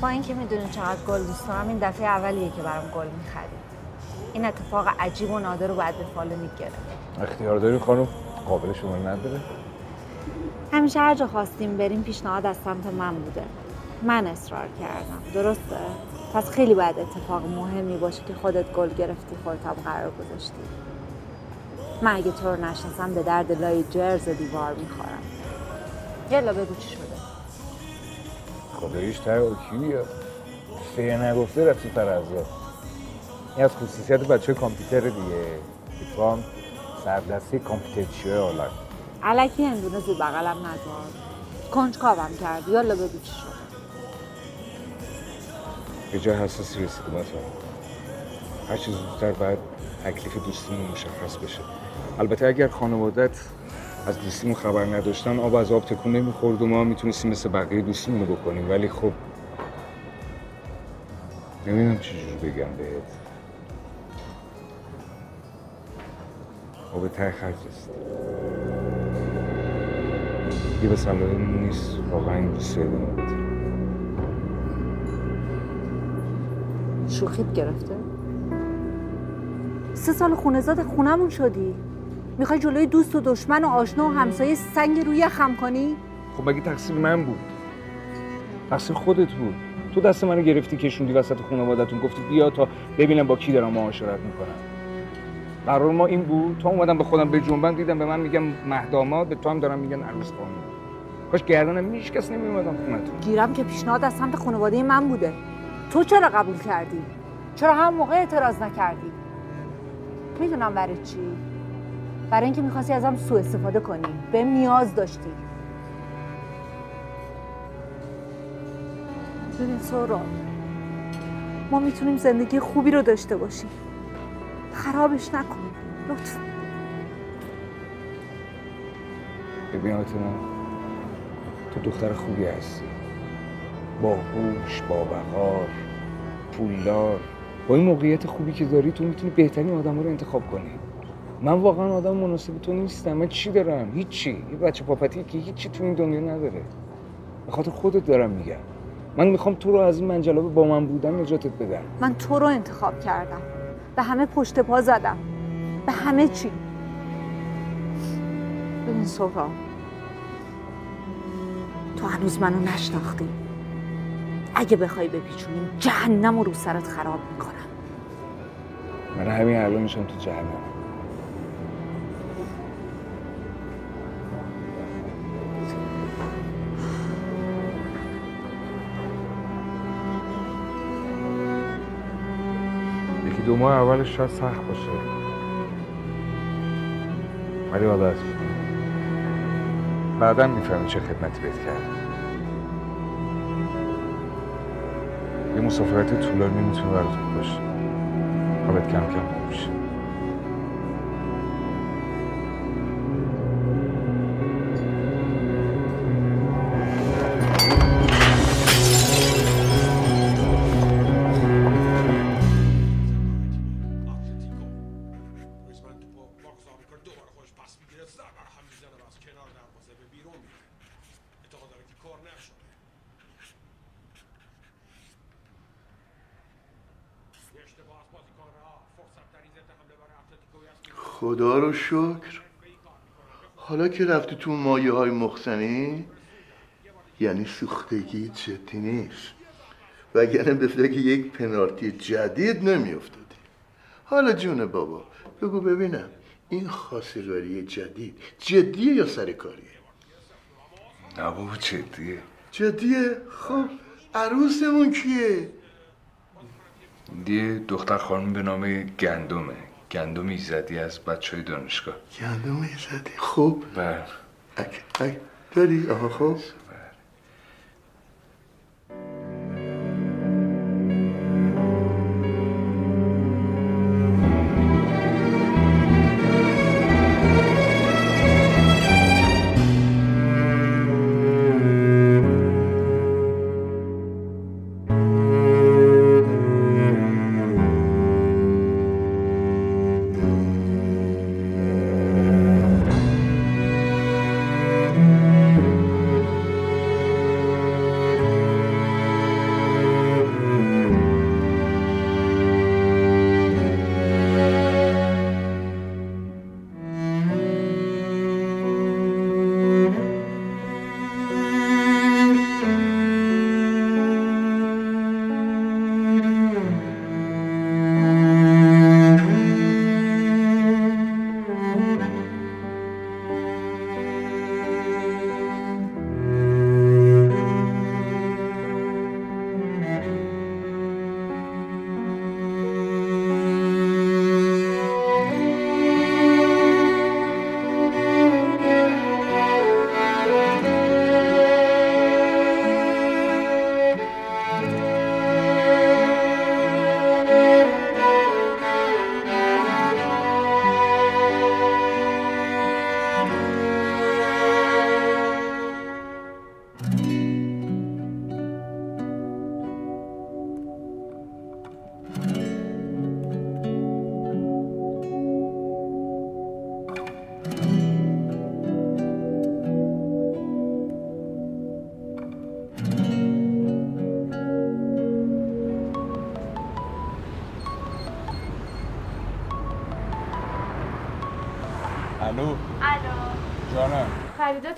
با اینکه می‌دونی چقدر گل دوست دارم این دفعه اولیه که برام گل می‌خرید. این اتفاق عجیب و نادر رو باید به فالو می‌گرفت. اختیار داری خانم؟ قابل شما نداره. همیشه هر جا خواستیم بریم پیشنهاد از سمت من بوده. من اصرار کردم. درسته؟ پس خیلی باید اتفاق مهمی باشه که خودت گل گرفتی خودت هم قرار گذاشتی. من اگه تو رو نشناسم به درد لای جرز دیوار می‌خورم. یلا بگو چی شده خداییش تر اوکیه فیه نگفته رفتی فرزا این از خصوصیت بچه کامپیوتر دیگه. اتفاقا سردستی کامپیوتر چیه حالا. علکی هندونه زیر بغلم نذار کنجکاوم کردی. یالا بگو چی شد. به جای حساسی رسیدیم مثلا هر چیز زودتر باید تکلیف دوستیمون مشخص بشه. البته اگر خانوادت از دوستیمون خبر نداشتن آب از آب تکون نمی‌خورد و ما می‌تونستیم مثل بقیه دوستیمون رو بکنیم. ولی خب نمی‌دونم چجور بگم بهت. آب ته خرج است. یه به صلاحمون نیست. واقعا بدیم شوخیت گرفته؟ سه سال خونزاد خونمون شدی؟ می‌خوای جلوی دوست و دشمن و آشنا و همسایه سنگ روی خم کنی؟ خب مگه تقصیر من بود؟ تقصیر خودت بود. تو دست منو گرفتی کشوندی وسط خانوادتون گفتی بیا تا ببینم با کی دارم معاشرت می‌کنم. قرار ما این بود؟ تا اومدم به خودم به جنبن دیدم به من میگم مهداماد به تو هم دارم میگن عروس خانم. کاش گردنم هیچ کس نمیومدم خونتون. گیرم که پیشنهاد از سمت خانواده من بوده. تو چرا قبول کردی؟ چرا هم موقع اعتراض نکردی؟ می‌دونم برای چی. برای اینکه می‌خواستی ازم سوء استفاده کنی. به نیاز داشتی. ببین سورا ما می‌تونیم زندگی خوبی رو داشته باشیم. خرابش نکن. لطفا. ببین آتنا تو دختر خوبی هستی. باهوش با وقار پولدار. با این موقعیت خوبی که داری تو می‌تونی بهترین آدم رو انتخاب کنی. من واقعا آدم مناسب تو نیستم من چی دارم؟ هیچی. یه بچه پاپتی که هیچی تو این دنیا نداره. به خاطر خودت دارم میگم. من می‌خوام تو رو از این منجلابه با من بودن نجاتت بدم. من تو رو انتخاب کردم. به همه پشت پا زدم. به همه چی. ببین سهراب. تو هنوز منو نشناختی. اگه بخوای بپیچونیم جهنم رو رو سرت خراب می‌کنم. من همین الان میشم تو جهنم. ماه اولش شاید سخت باشه. ولی عادت. بعدا می‌فهمی چه خدمتی بهت کرد یه مسافرت طولانی می‌تونه برات خوب باشه. حالت کم کم خوب رو شکر. حالا که رفتی تو مایه های مخزنی یعنی سوختگی جدی نیست. وگرنه به فکر یک پنالتی جدید نمیافتادی. حالا جون بابا بگو ببینم این خواستگاری جدید جدیه یا سرکاریه نه بابا جدیه. جدیه؟ خب عروسمون کیه؟ یه دختر خانم به نام گندمه. گندم ایزدی از بچه های دانشگاه؟ گندم زدی؟ خب بله. اک اک داری؟ آها خب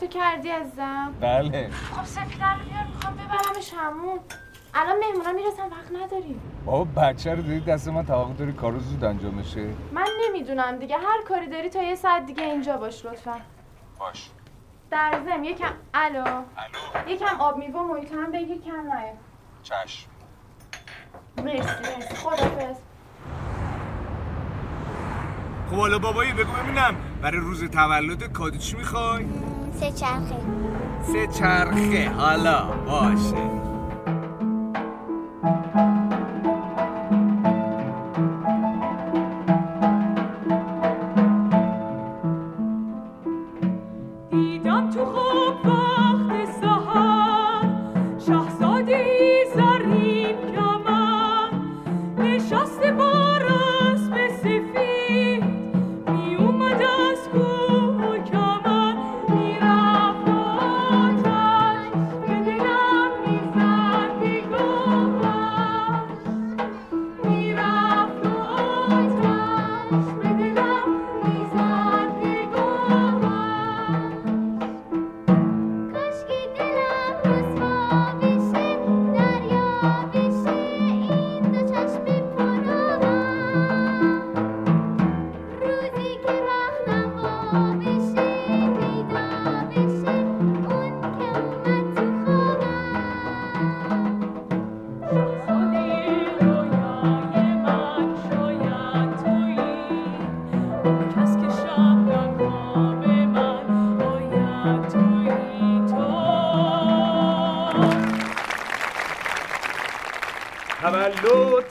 کردی ازم؟ بله. خب سپیده رو بیار می‌خوام ببرمش همون. الان مهمونا می‌رسن وقت نداریم. بابا بچه رو دادی دست من توقع داری کارو زود انجام بشه؟ من نمی‌دونم دیگه هر کاری داری تا یه ساعت دیگه اینجا باش لطفا. باش. در ضمن یکم الو. الو. یکم آب میوه محیط هم بگی کم نیاد چشم. مرسی مرسی. خدافظ خب حالا بابایی بگو ببینم برای روز تولد کادو چی می‌خوای؟ سه چرخه. سه چرخه حالا باشه.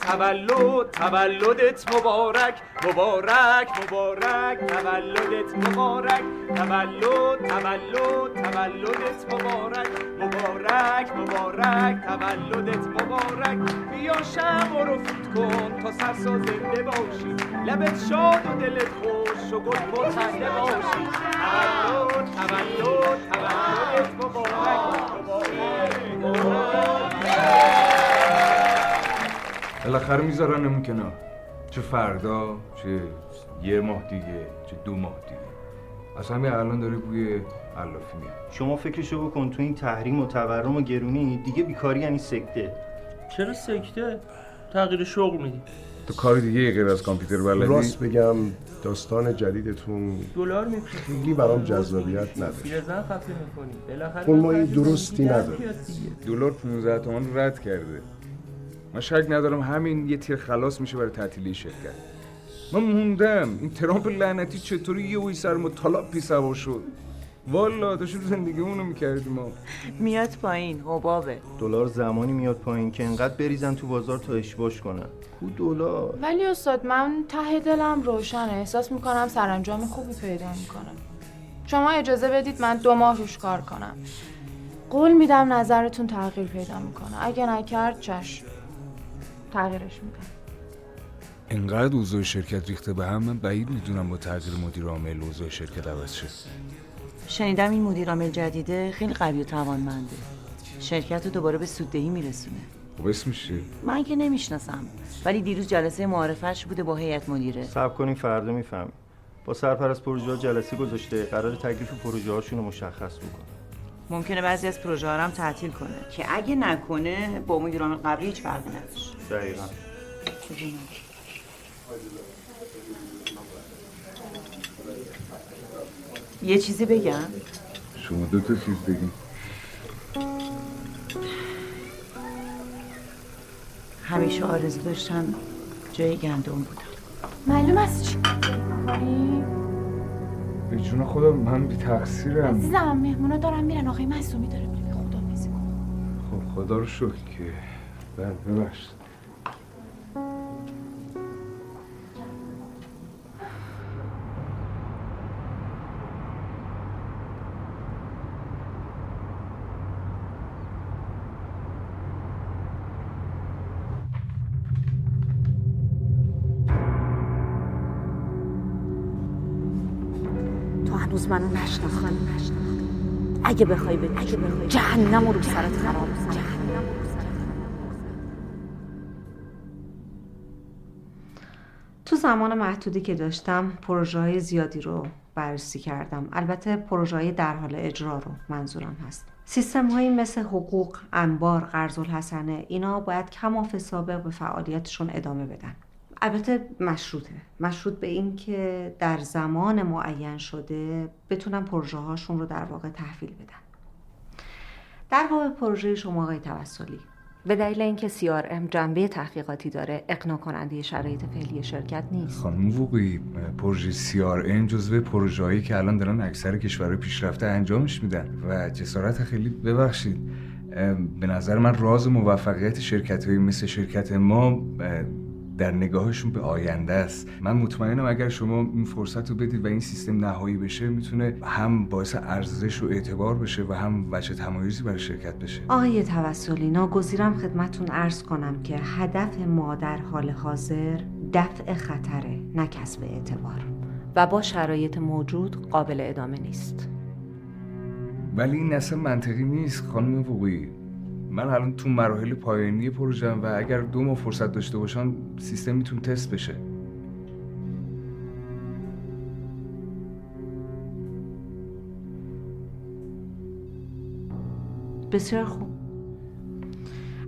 تولد تولد تولدت مبارک مبارک مبارک تولدت مبارک تولد تولد تولدت مبارک مبارک مبارک تولدت مبارک. بیا شم رو فوت کن تا سرسا زنده باشی. لبت شاد و دلت خوش و گل پرخنده باشی. تولد تولد تولدت مبارک. مبارک مبارک. بالاخره میذارنمون کنار. چه فردا چه یه ماه دیگه چه دو ماه دیگه. از همین الان داره بوی علافی میاد شما فکرشو بکن تو این تحریم و تورم و گرونی دیگه بیکاری یعنی سکته. چرا سکته؟ تغییر شغل میدی. تو کار دیگه غیر از کامپیوتر بلدی؟ راست بگم داستان جدیدتون دلار میفروشی خیلی برام جذابیت نداره پیرزن خفه می‌کنی. بالاخره اون مایه باید درستی نداره. دلار 15 تومن رد کرده. من شک ندارم همین یه تیر خلاص میشه برای تعطیلی شرکت. من موندم این ترامپ لعنتی چطوری یه اوی سر ما طلاپی سوار شد. والا داشت زندگیمونو می‌کردیم ما. میاد پایین حبابه. دلار زمانی میاد پایین که انقدر بریزن تو بازار تا اشباش کنن. کو دلار؟ ولی استاد من ته دلم روشنه. احساس می‌کنم سرانجام خوبی پیدا می‌کنم شما اجازه بدید من دو ماه روش کار کنم. قول میدم نظرتون تغییر پیدا می‌کنه. اگه نکرد چشم. تغییرش میدم انقدر اوضاع شرکت ریخته به هم من بعید می‌دونم با تغییر مدیر عامل اوضاع شرکت عوض شه. شنیدم این مدیر عامل جدیده خیلی قوی و توانمنده. شرکت رو دوباره به سوددهی میرسونه. خب اسمش چیه؟ من که نمی‌شناسم. ولی دیروز جلسه معارفش بوده با هیئت مدیره. صبر کنیم فردا می‌فهمیم. با سرپرست پروژه ها جلسه گذاشته قرار تکلیف پروژه هاشون رو مشخص بکنه. ممکنه بعضی از پروژه هم تعطیل کنه. که اگه نکنه با مدیر عامل قبلی هیچ فرقی نداشت. دقیقا. یه چیزی بگم. شما دو تا چیز بگین همیشه آرزو داشتم جای گندم بودم. معلوم است چی؟ به جون خودم من بی تقصیرم. عزیزم مهمونا دارن میرن. آقای معصومی داره میره خدا کن. خب خدا رو شکر که. بله ببخشید. منو نشناختی اگه بخوای بگی جهنم رو سرت خراب. تو زمان محدودی که داشتم پروژه های زیادی رو بررسی کردم. البته پروژه در حال اجرا رو منظورم هست. سیستم هایی مثل حقوق، انبار، قرض الحسنه اینا باید کماف سابق به فعالیتشون ادامه بدن. البته مشروطه. مشروط به این که در زمان معین شده بتونن پروژه هاشون رو در واقع تحویل بدن. در باب پروژه شما آقای توسلی به دلیل اینکه CRM جنبه تحقیقاتی داره اقناع کننده شرایط فعلی شرکت نیست. خانم وقوعی پروژه CRM جزو پروژه‌هایی که الان دارن اکثر کشورهای پیشرفته انجامش میدن و جسارت خیلی ببخشید به نظر من راز موفقیت شرکت مثل شرکت ما در نگاهشون به آینده است. من مطمئنم اگر شما این فرصت رو بدید و این سیستم نهایی بشه می‌تونه هم باعث ارزش و اعتبار بشه و هم وجه تمایزی برای شرکت بشه. آقای توسلی ناگزیرم خدمتون عرض کنم که هدف ما در حال حاضر دفع خطره نه کسب اعتبار. و با شرایط موجود قابل ادامه نیست. ولی این اصلا منطقی نیست خانم وقوعی. من الان تو مراحل پایانی پروژم و اگر دو ماه فرصت داشته باشم سیستم می‌تونه تست بشه. بسیار خوب.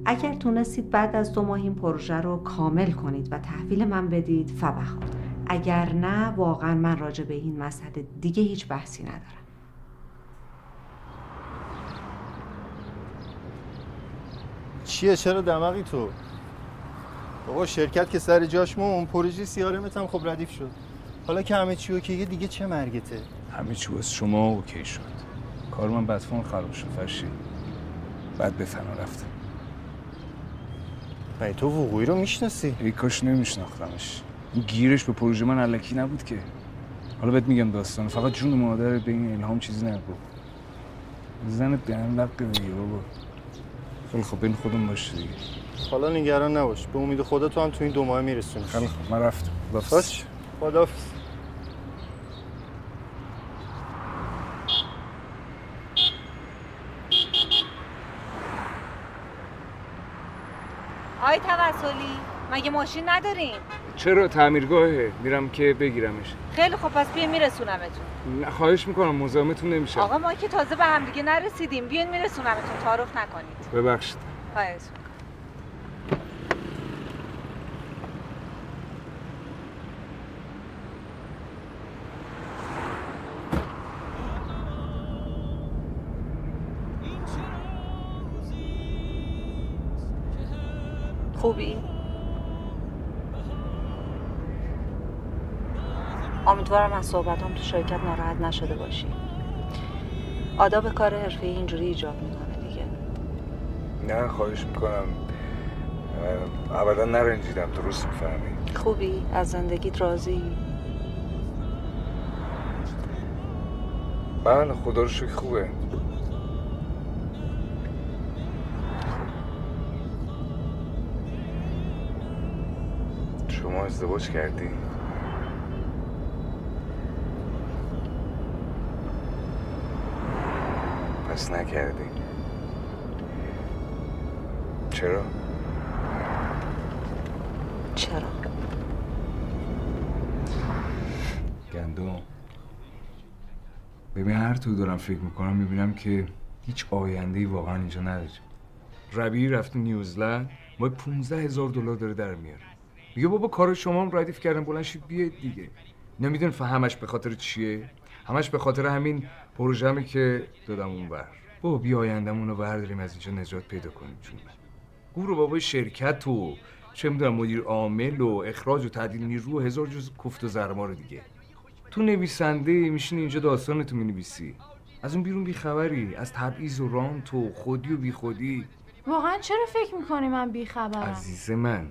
اگر تونستید بعد از دو ماه این پروژه رو کامل کنید و تحویل من بدید فبها اگر نه واقعا من راجع به این مسئله دیگه هیچ بحثی ندارم. چیه؟ چرا دماغی تو؟ بابا شرکت که سر جاش مون پروژه سیارمت هم خب ردیف شد. حالا که همه چی اوکیه دیگه چه مرگته؟ همه چی از شما اوکی شد. کار من بدفون خراب شد فرشی. بعد به فنا رفتم. ای تو وقوعی رو می‌شناسی؟ ای کاش نمیشناختمش. این گیرش به پروژه من علکی نبود که. حالا بهت میگم داستان. فقط جون مادر به این الهام چیزی نگو زن دهن لب دیگه بابا. خیلی خب بین خودم باش دیگه. حالا نگران نباش. به امید خدا تو هم تو این دو ماه میرسونی خیلی خب من رفتم. باش. خدافظ آقای توسلی مگه ماشین نداریم؟ چرا تعمیرگاهه؟ میرم که بگیرمش. خیلی خب پس بیاین میرسونمتون. خواهش می‌کنم مزاحمتون نمیشم آقا ما که تازه به هم دیگه نرسیدیم بیاین میرسونمتون تعارف نکنید. ببخشید. خواهش می‌کنم. خوبی؟ امیدوارم از صحبتام تو شرکت ناراحت نشده باشی آداب کار حرفه اینجوری ایجاب می‌کنه دیگه نه خواهش می‌کنم ابدا نرنجیدم درست می‌فهمی خوبی؟ از زندگیت راضی؟ بله خدا رو شکر خوبه شما ازدواج کردی؟ پس نکردی. چرا؟ چرا؟ گندم. ببین هر تو دارم فکر می‌کنم می‌بینم که هیچ آینده واقعا اینجا نداریم ربی رفته نیوزلند ما 15 هزار دلار داره در میاره. میگه بابا کار شما هم ردیف کردن بلند شید بیاید دیگه. نمیدون همش به خاطر چیه؟ همش به خاطر همین پروژه‌می که دادم اون بر بابا بیا آیندهمون رو برداریم از اینجا نجات پیدا کنیم چون گورو بابای شرکت و چه می‌دونم مدیر عامل و اخراج و تعدیل نیرو و هزار جز کفت و زرمار دیگه. تو نویسنده میشینی اینجا داستانتو می‌نویسی. از اون بیرون بیخبری از تبعیض و رانت و خودی و بیخودی. واقعا چرا فکر می‌کنی من بیخبرم؟ عزیز من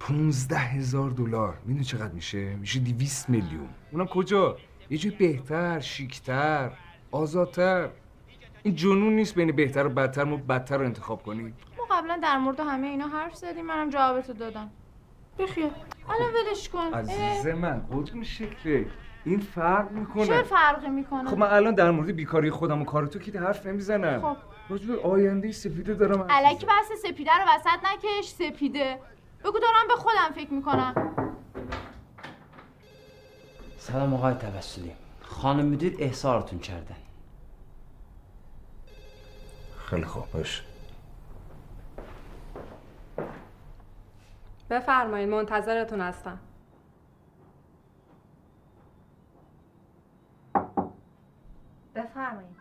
پونزده هزار دلار. می‌دونی چقدر میشه؟ میشه دیویست میلیون. اونم کجا؟ یه جای بهتر شیکتر آزادتر. این جنون نیست بین بهتر و بدتر ما بدتر رو انتخاب کنیم. ما قبلا در مورد همه اینا حرف زدیم منم جوابتو دادم. بخیر. الان ولش کن. عزیز من قربون شکله این فرق می‌کنه. چه فرقی می‌کنه؟ خب من الان در مورد بیکاری خودم و کار تو که حرف نمی‌زنم؟ خب. راجع به آینده سفیده دارم. الکی بحث سپیده رو وسط نکش سپیده. بگو دارم به خودم فکر می‌کنم. سلام آقای توسلی خانم مدیر احضارتون کردن خیلی خوب باش بفرمایید منتظرتون هستم بفرمایید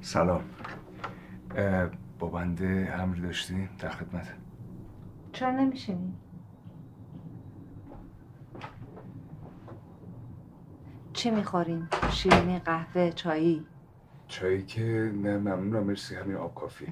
سلام با بنده امر داشتی در خدمت چرا نمیشینی؟ چی می‌خورین؟ شیرینی قهوه چایی؟ چایی که نه ممنونم مرسی. همین آب کافی.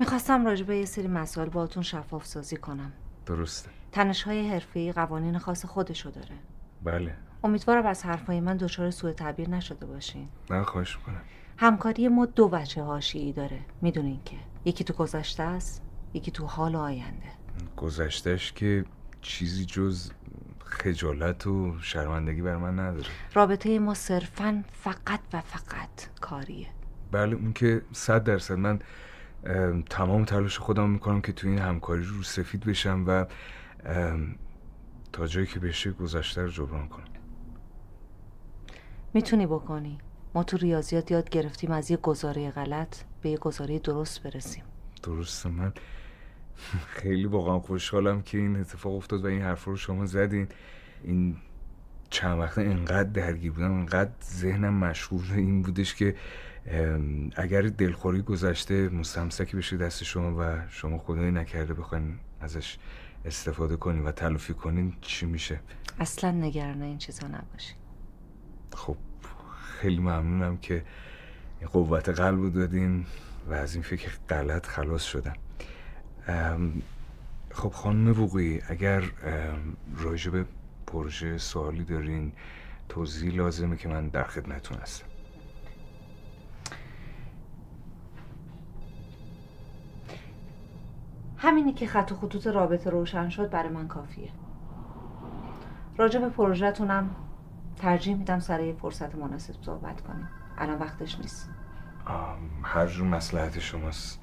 می‌خواستم راجع به یه سری مسائل باهاتون شفاف سازی کنم. درسته. تنش های حرفه‌ای قوانین خاص خودشو داره. بله. امیدوارم از حرفای من دچار سوء تعبیر نشده باشین. نه خواهش می‌کنم. همکاری ما دو وجه حاشیه‌ای داره. می‌دونین که یکی تو گذشته است یکی تو حال و آینده. گذشتش که چیزی جز خجالت و شرمندگی بر من نداره. رابطه ما صرفا فقط و فقط کاریه. بله اون که صد درصد. من ام، تمام تلاش خودم می‌کنم که تو این همکاری رو سفید بشم و تا جایی که بشه گذشته رو جبران کنم. می‌تونی بکنی. ما تو ریاضیات یاد گرفتیم از یه گزاره غلط به یه گزاره درست برسیم. درسته. من خیلی واقعا خوشحالم که این اتفاق افتاد و این حرف رو شما زدین. این چند وقته انقدر درگیر بودم انقدر ذهنم مشغول این بودش که اگر دلخوری گذشته مستمسکی بشه دست شما و شما خدایی نکرده بخواین ازش استفاده کنین و تلافی کنین چی میشه؟ اصلا نگران این چیزا نباشی خب خیلی ممنونم که قوت قلب رو دادین و از این فکر غلط خلاص شدم. خب خانم بوقی اگر راجع به پروژه سوالی دارین توضیح لازمه که من در خدمتون هستم. همینی که خط و خطوط رابطه روشن شد برای من کافیه. راجع به پروژهتونم ترجیح میدم سر یه فرصت مناسب صحبت کنیم. الان وقتش نیست. هر جور مسلحت شماست.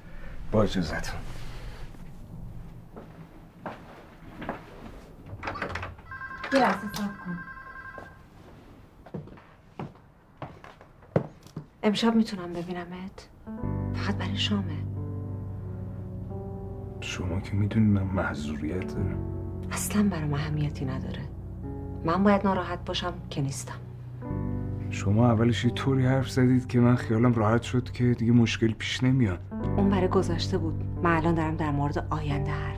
با اجازتون صبر کن امشب می‌تونم ببینمت. فقط برای شامه. شما که می‌دونید من معذوریت دارم اصلا برام اهمیتی نداره. من باید ناراحت باشم که نیستم. شما اولش یه طوری حرف زدید که من خیالم راحت شد که دیگه مشکل پیش نمیاد. اون برای گذشته بود. من الان دارم در مورد آینده حرف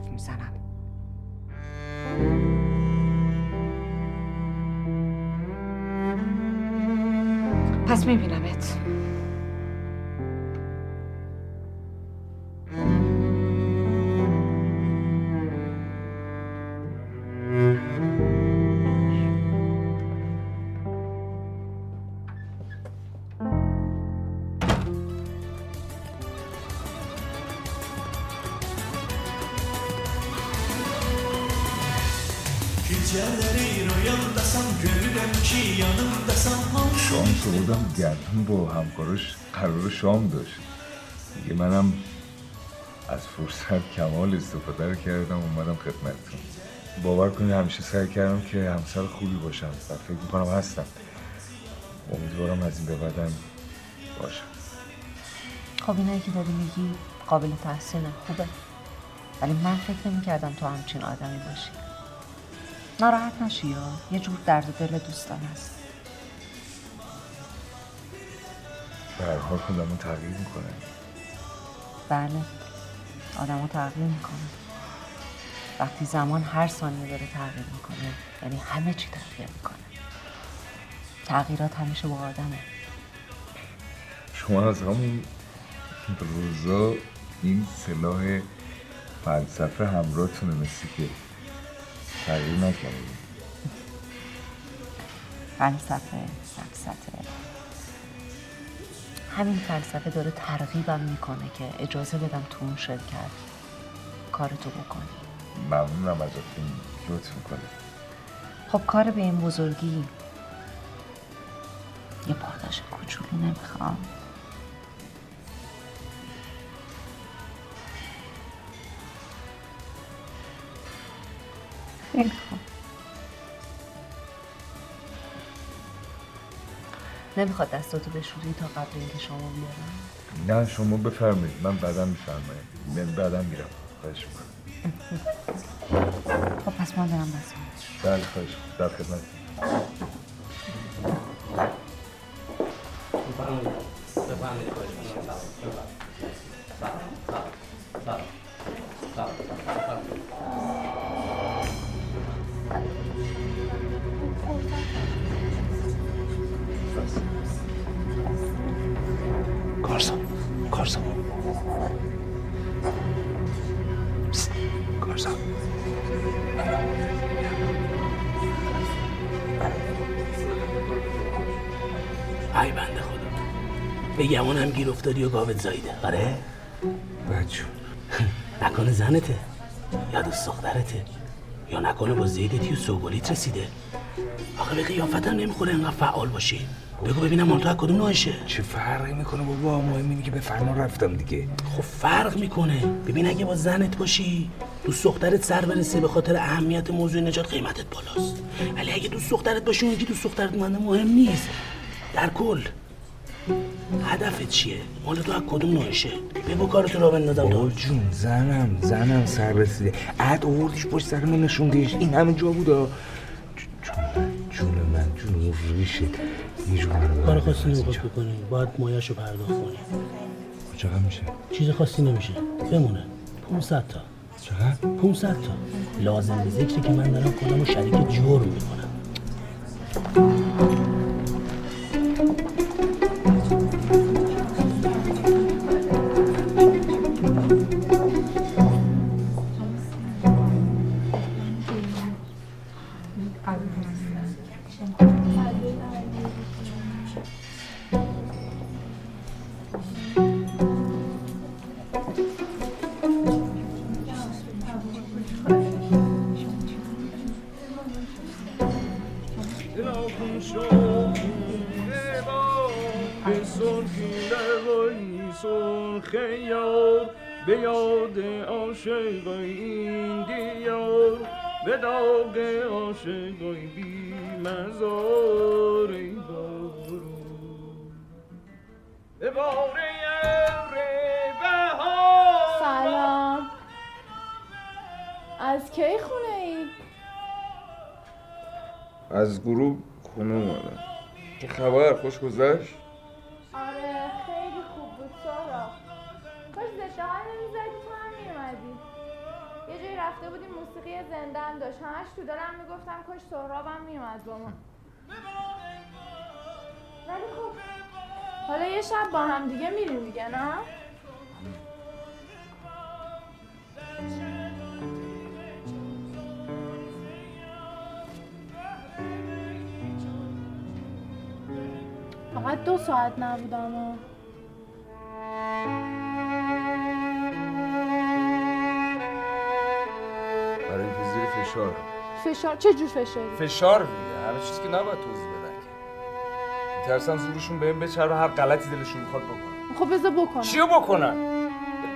پس میبینمت. با همکاراش قرار شام داشت. دیگه منم از فرصت کمال استفاده رو کردم اومدم خدمتتون. باور کنید همیشه سعی کردم که همسر خوبی باشم و فکر می‌کنم هستم. امیدوارم از این به بعدم باشم. خب اینایی که داری میگی قابل تحسینه خوبه. ولی من فکر نمی‌کردم تو همچین آدمی باشی. ناراحت نشی یا؟ یه جور درد دل دوستان هست. به هر حال خودمون تغییر می‌کنه. بله. آدم تغییر می‌کنه. وقتی زمان هر ثانیه داره تغییر می‌کنه یعنی همه چی تغییر می‌کنه. تغییرات همیشه با آدمه. شما از همون روزا این سلاح فلسفه همراهتونه مثل که تغییر نکردید فلسفه فلسفه. همین فلسفه داره ترغیبم می‌کنه که اجازه بدم تو اون شرکت کارتو بکنی. ممنونم ازتون لطف می‌کنه خب کار به این بزرگی یه پاداش کوچولو نمی‌خوام. خیلی خوب. نمی‌خواد دستاتو بشوری تا قبل اینکه شما بیارم. نه شما بفرمایید. من بعدا میفرمایید. من بعدا میرم. خواهش می‌کنم. خب پس من برم بس بله خواهش در خدمت. کارزا افتادی و گاوت زایده آره؟ بچه. نکنه زنته. یا دوست دخترته. یا نکنه با زیدتی و سوگلیت رسیده. آخه به قیافتم نمی‌خوره انقدر فعال باشی. بگو ببینم مال تو کدوم نوعشه؟ چه فرقی می‌کنه بابا؟ مهم اینه که به فرمان رفتم دیگه. خب فرق می‌کنه. ببین اگه با زنت باشی دوست دخترت سر برسه به خاطر اهمیت موضوع نجات قیمتت بالاست. ولی اگه دوست دخترت باشی اون یکی دوست دخترت مهم نیست. در کل. هدفت چیه؟ مال تو از کدوم نوعشه؟ بگو کارتو را بندازم بابا جون زنم زنم سر رسیده. عد آوردیش پشت سر من نشوندیش. این همه جا بودا. جون من جون ریشه یه جون کار خاصی نمی‌خواد بکنی. باید مایاشو پرداخت کنی. چقدر میشه؟ چیز خاصی نمیشه. بمونه. 500 تا. چقدر؟ 500 تا. لازم به ذکری که من دارم خودم رو شریک جرم می‌کنم. خونه ای؟ از گروه خونه اومدم. چه خبر؟ خوش گذشت؟ آره خیلی خوب بود سارا. کاش زشته ها نمی‌زدی تو هم میومدی یه جایی رفته بودیم موسیقی زنده هم داشت. همش تو دلم می‌گفتم کاش سهرابم میومد با ما. ولی خب حالا یه شب با هم دیگه میریم دیگه نه؟ فقط دو ساعت نبودم و. برای اینکه زیر فشار. فشار؟ چه جور فشاری؟ فشار دیگه. همه چیزی که نباید توضیح بدن که. میترسم زورشون بهم بچربه هر غلطی دلشون می‌خواد بکنن. خب بذار بکنم. چیو بکنن؟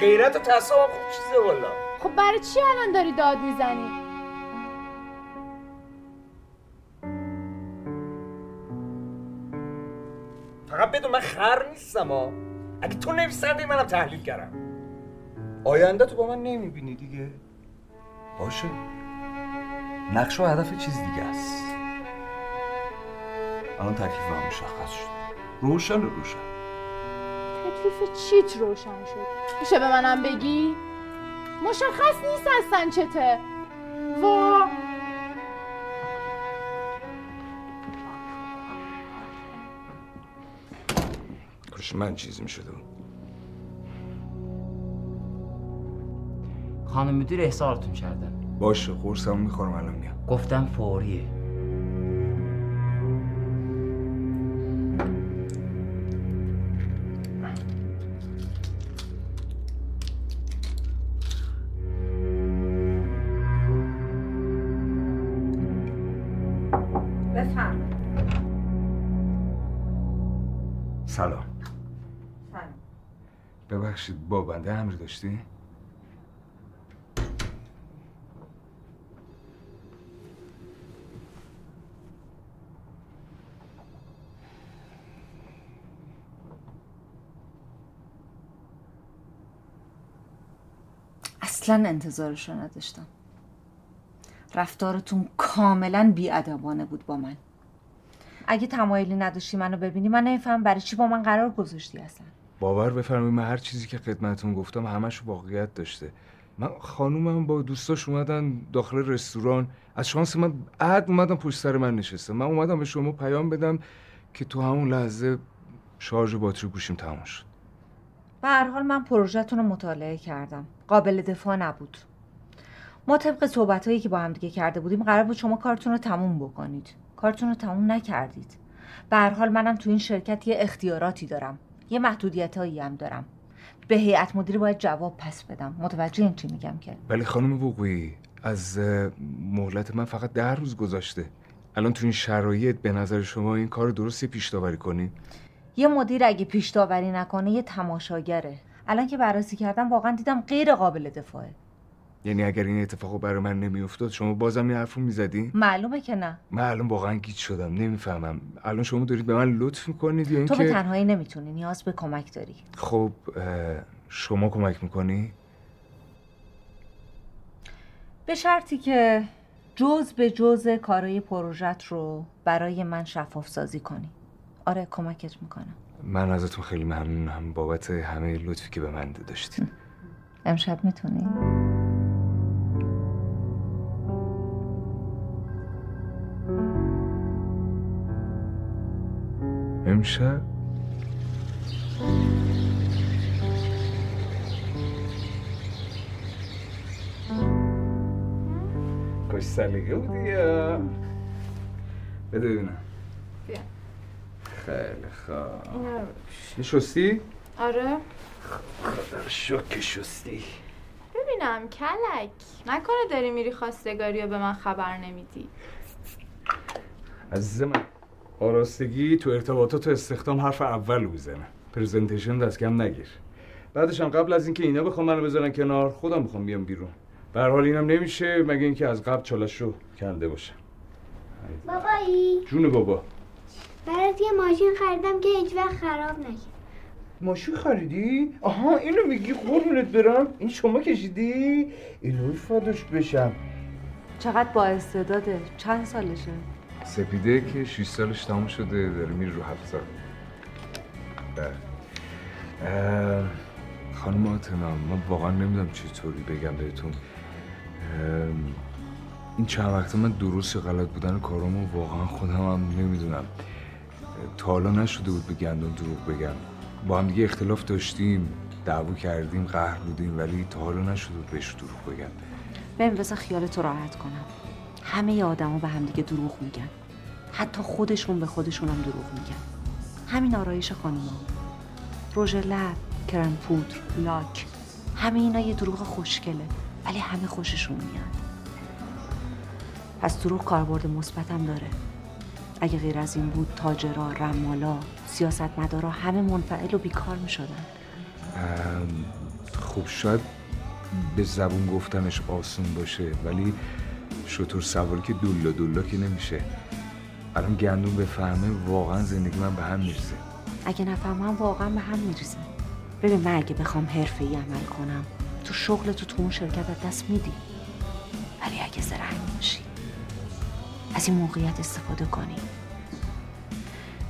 غیرت و تعصب هم خوب چیزه والا خب برای چی الان داری داد می‌زنی؟ بدون من خر نیستم ها اگه تو نویسنده منم تحلیل کردم. آینده تو با من نمی‌بینی دیگه. باشه. نقش و هدف چیز دیگه است. الان تکلیف هم مشخص شد. روشن روشن. تکلیف چیت روشن شد؟ میشه به منم بگی؟ مشخص نیست اصلا چته. وا! من چیزی می‌شدم. خانم مدیر احضارتون کردن. باشه قرصمو می‌خورم الان میام. گفتم فوریه. ببخشید با بنده امری داشتی؟ اصلا انتظارش رو نداشتم. رفتارتون کاملا بیادبانه بود با من. اگه تمایلی نداشتی منو ببینی من نمیفهم برای چی با من قرار گذاشتی اصلا. باور بفرمایید من هر چیزی که خدمتتون گفتم همش واقعیت داشته. من خانومم با دوستاش اومدن داخل رستوران. از شانس من عد اومدن پشت سر من نشسته من اومدم به شما پیام بدم که تو همون لحظه شارژ باتری گوشیم تموم شد. به هر حال من پروژهتون رو مطالعه کردم. قابل دفاع نبود. ما طبق صحبت که با هم دیگه کرده بودیم قرار بود شما کارتون رو تموم بکنید. کارتون رو تموم نکردید. به هر حال منم تو این شرکت یه اختیاراتی دارم. یه محدودیت هم دارم. به هیئت مدیره باید جواب پس بدم. متوجه این چی میگم که؟ ولی خانم وقوعی از مهلت من فقط ده روز گذاشته الان تو این شرایط به نظر شما این کار درستی پیش داوری کنی؟ یه مدیر اگه پیش داوری نکنه یه تماشاگره. الان که بررسی کردم واقعا دیدم غیر قابل دفاعه. یعنی اگر این اتفاق برای من نمیافتاد شما بازم این حرفو می‌زدی؟ معلومه که نه. من الان واقعا گیج شدم نمی‌فهمم. الان شما دارید به من لطف می‌کنید یا تو به اینکه تنهایی نمی‌تونی نیاز به کمک داری. خب شما کمک می‌کنی؟ به شرطی که جز به جز کارای پروژت رو برای من شفاف سازی کنی. آره کمکت می‌کنم. من ازتون خیلی ممنونم بابت همه لطفی که به من داشتید. امشب می‌تونی؟ امشب؟ خوش سلیقه بودی یا؟ بده ببینم. بیا. خیلی خوب. یه شستی؟ آره. خدا شکر شستی. ببینم کلک. نکنه داری میری خواستگاری و به من خبر نمیدی. عزیز من آراستگی تو ارتباطات و استخدام حرف اول می‌زنه. پرزنتیشن دست کم نگیر. بعدش هم قبل از اینکه اینا بخوام منو بذارن کنار خودم می‌خوام بیام بیرون. به هر حال اینم نمیشه مگه اینکه از قبل چالش رو کنده باشم بابایی. جون بابا. برات یه ماشین خریدم که هیچ وقت خراب نشه. ماشین خریدی؟ آها اینو میگی قربونت برم. این شما کشیدی؟ الهی فادش بشم. چقدر با استعداده؟ چند سالشه؟ سپیده که 6 سالش تموم شده داره میره رو 7 سال. بله. خانم آتنا من واقعا نمی‌دونم چطوری بگم بهتون. این چند وقته من درست غلط بودن کارامو واقعا خودم هم نمی‌دونم. تا حالا نشده بود به گندم دروغ بگم. با هم دیگه اختلاف داشتیم دعوا کردیم قهر بودیم ولی تا حالا نشده بود بهش دروغ بگم. ببین بذار خیالتو راحت کنم. همه آدما به هم دیگه دروغ میگن. حتی خودشون به خودشون هم دروغ میگن. همین آرایش خانوما. رژ لب کرم پودر لاک. همه اینا یه دروغ خوشگله ولی همه خوششون میاد. پس دروغ کاربرد مثبتم داره. اگه غیر از این بود تاجرا رمالا سیاستمدارا همه منفعل و بیکار می‌شدن. خب شاید به زبون گفتنش آسون باشه ولی شطور سواری که دولا دولا که نمیشه. الان گندون بفهمه واقعا زندگی من به هم می‌رسه اگه نفهمم واقعا به هم میریزه. ببین من اگه بخوام حرفه ای عمل کنم تو شغل تو تو اون شرکت دست میدی. ولی اگه زرنگ باشی از این موقعیت استفاده کنی.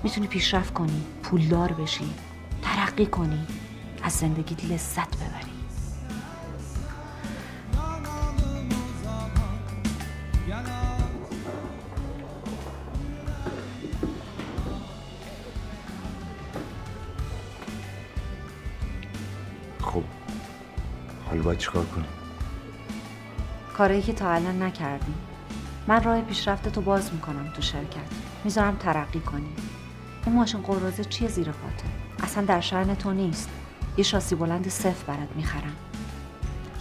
می‌تونی پیشرفت کنی پولدار بشی ترقی کنی از زندگیت لذت ببری. چیکار کنیم؟ کارایی که تا الان نکردی من راه پیشرفت تو باز می‌کنم تو شرکت. می‌ذارم ترقی کنی این ماشین قرازه چیه زیر پاته؟ اصلا در شأن تو نیست. یه شاسی بلند صفر برات می‌خرم.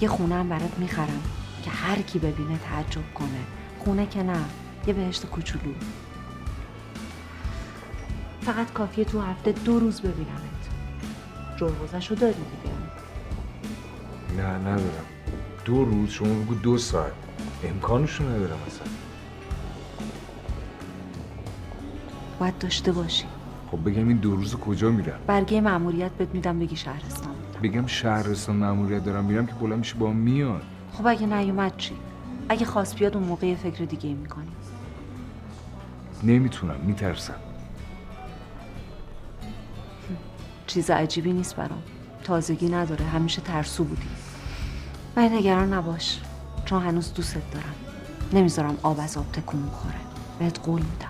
یه خونه هم برات می‌خرم که هر کی ببینه تعجب کنه. خونه که نه یه بهشت کوچولو. فقط کافیه تو هفته دو روز ببینمت. جربوزش رو داری دیگه. نه ندارم. دو روز شما بگو دو ساعت. امکانشو ندارم اصلا. باید داشته باشی. خب بگم این دو روز کجا میرم؟ برگه مأموریت بهت میدم بگی شهرستان بگم شهرستان مأموریت دارم میرم که بلند میشه با میاد. خب اگه نیومد چی؟ اگه خواست بیاد اون موقع فکر دیگه ای می‌کنیم نمی‌تونم میترسم. چیز عجیبی نیست برام. تازگی نداره همیشه ترسو بودی. ولی نگران نباش. چون هنوز دوستت دارم. نمی‌ذارم آب از آب تکون بخوره. بهت قول میدم.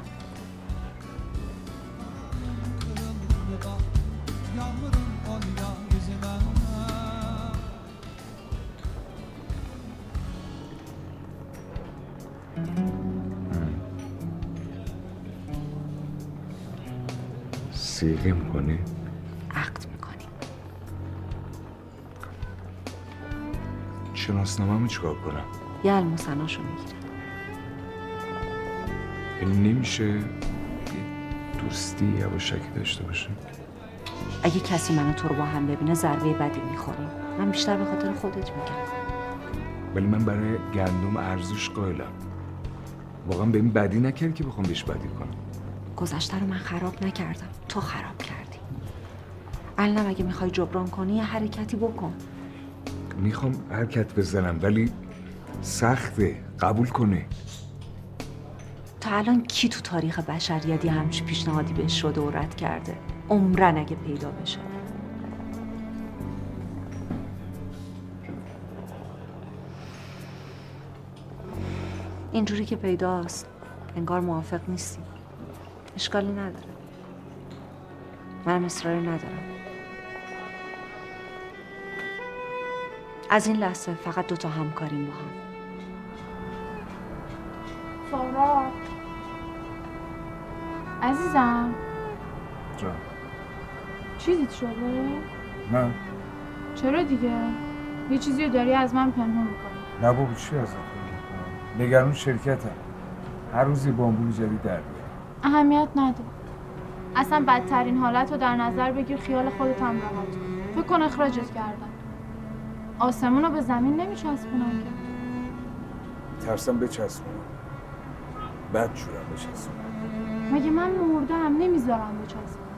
سیغه می‌کنه شناسنامه چیکار کنم؟ یه الموسناشو می‌گیره یعنی نمیشه دوستی یواشکی داشته باشه اگه کسی منو تو رو با هم ببینه ضربه بدی می‌خوریم. من بیشتر به خاطر خودت میگم. ولی من برای گندم ارزش قائلم. واقعا به این بدی نکرد که بخوام بهش بدی کنم. گذشته رو من خراب نکردم. تو خراب کردی. الانم اگه می‌خوای جبران کنی یه حرکتی بکن. می‌خوام حرکت بزنم ولی سخته. قبول کنه. تا الان کی تو تاریخ بشریت یه همچی پیشنهادی بهش شده و رد کرده؟ عمرن اگه پیدا بشه. اینجوری که پیداست انگار موافق نیستی اشکالی نداره. منم اصراری ندارم. از این لحظه فقط دوتا همکاریم با هم. سارا عزیزم. جان. چیزیت شده؟ نه. چرا دیگه؟ یه چیزی رو داری از من پنهون می‌کنی. نه بابا چی ازت کنم نگران شرکتم. هر روز یه بامبول جدید در بیارم. اهمیت نده. اصلا بدترین حالت رو در نظر بگیر خیال خودت هم راحت کن. فکر کن اخراجت کردن آسمون رو به زمین نمیچسبونن که. ترسم بچسبونم. بد جورم بچسبونم. مگه من مردم نمی‌ذارم بچسبونن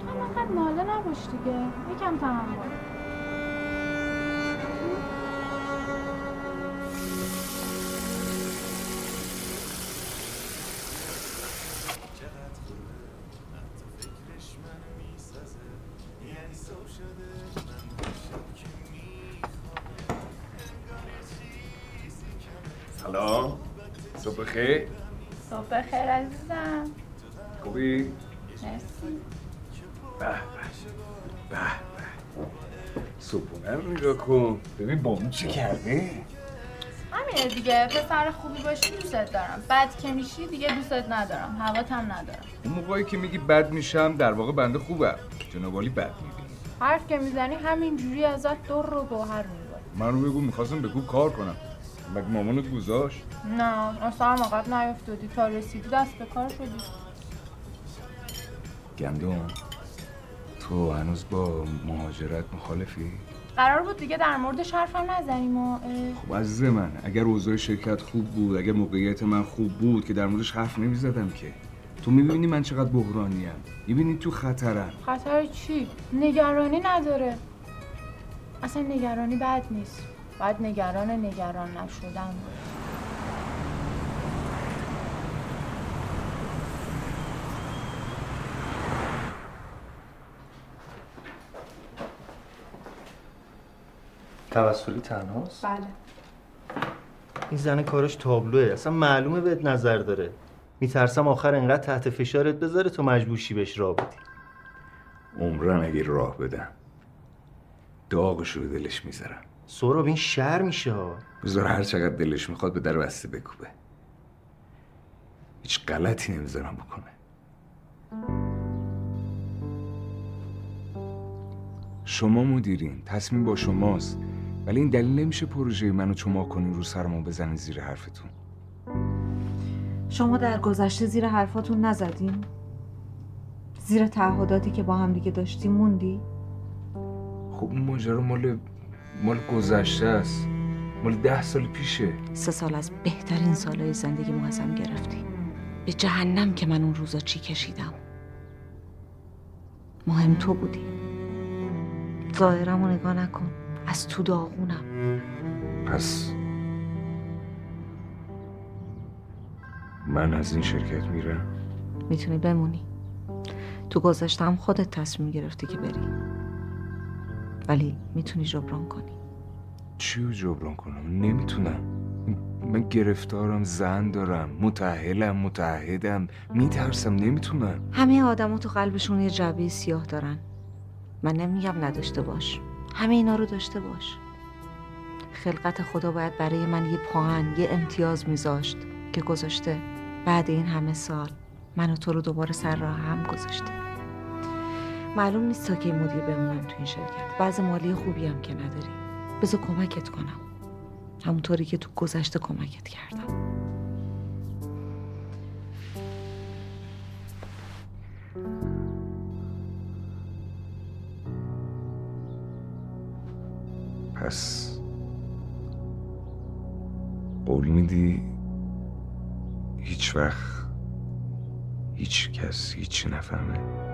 تو هم انقدر ناله نباش دیگه. یکم تحمل. کن ببین بامون چه کرده همینه دیگه پسر خوبی باشی دوستت دارم. بد که میشی دیگه دوستت ندارم هوات هم ندارم. اون موقعی که میگی بد میشم در واقع بنده خوبم جنابالی بد می‌بینی حرف که می‌زنی همین جوری ازت در رو گوهر میباری من رو بگو می‌خواستم بگو کار کنم. مگه مامانت گذاشت؟ نه اصلا هم عقب نیفتادی. تا رسیدی دست به کار شدی. گندم تو هنوز با مهاجرت مخالفی؟ قرار بود دیگه در موردش حرفم نزنیم و خب عزیز من اگر اوضاع شرکت خوب بود اگر موقعیت من خوب بود که در موردش حرف نمی‌زدم که. تو می‌بینی من چقدر بحرانیم؟ می‌بینی تو خطرم. خطر چی؟ نگرانی نداره. اصلا نگرانی بد نیست. باید نگران نگران نشدن. توسلی تنهاست؟ بله. این زن کارش تابلوه. اصلا معلومه بهت نظر داره. میترسم آخر انقدر تحت فشارت بذاره تو مجبورشی بهش راه بدی. عمرن اگه راه بدم داغش رو به دلش می‌ذارم. سهراب این شر میشه ها. بذار هر چقدر دلش می‌خواد به در بسته بکوبه. هیچ غلطی نمی‌ذارم بکنه. شما مدیرین تصمیم با شماست. ولی این دلیل نمیشه پروژه منو چما کنین رو سرمون بزنین زیر حرفتون. شما در گذشته زیر حرفاتون نزدین؟ زیر تعهداتی که با هم دیگه داشتیم موندی؟ خب اون ماجرا مال مال گذشته است. مال ده سال پیشه. سه سال از بهترین سالهای زندگی ما ازم گرفتی. به جهنم که من اون روزا چی کشیدم. مهم تو بودی. ظاهرم رو نگاه نکن. از تو داغونم. پس من از این شرکت میرم؟ می‌تونی بمونی. تو گذشتم خودت تصمیم گرفتی که بری. ولی می‌تونی جبران کنی. چی رو جبران کنم؟ نمی‌تونم. من گرفتارم زن دارم متحلم متحدم میترسم نمی‌تونم. همه آدما تو قلبشون یه جعبه سیاه دارن. من نمیگم نداشته باش. همه اینا رو داشته باش. خلقت خدا باید برای من یه پاهن یه امتیاز میذاشت که گذاشته بعد این همه سال من و تو رو دوباره سر راه هم گذاشته. معلوم نیست تا که مدیر بمونم تو این شرکت. بعض مالی خوبی هم که نداری. بذار کمکت کنم. همونطوری که تو گذشته کمکت کردم. پس قول میدی هیچ وقت هیچ کس هیچ نفهمه.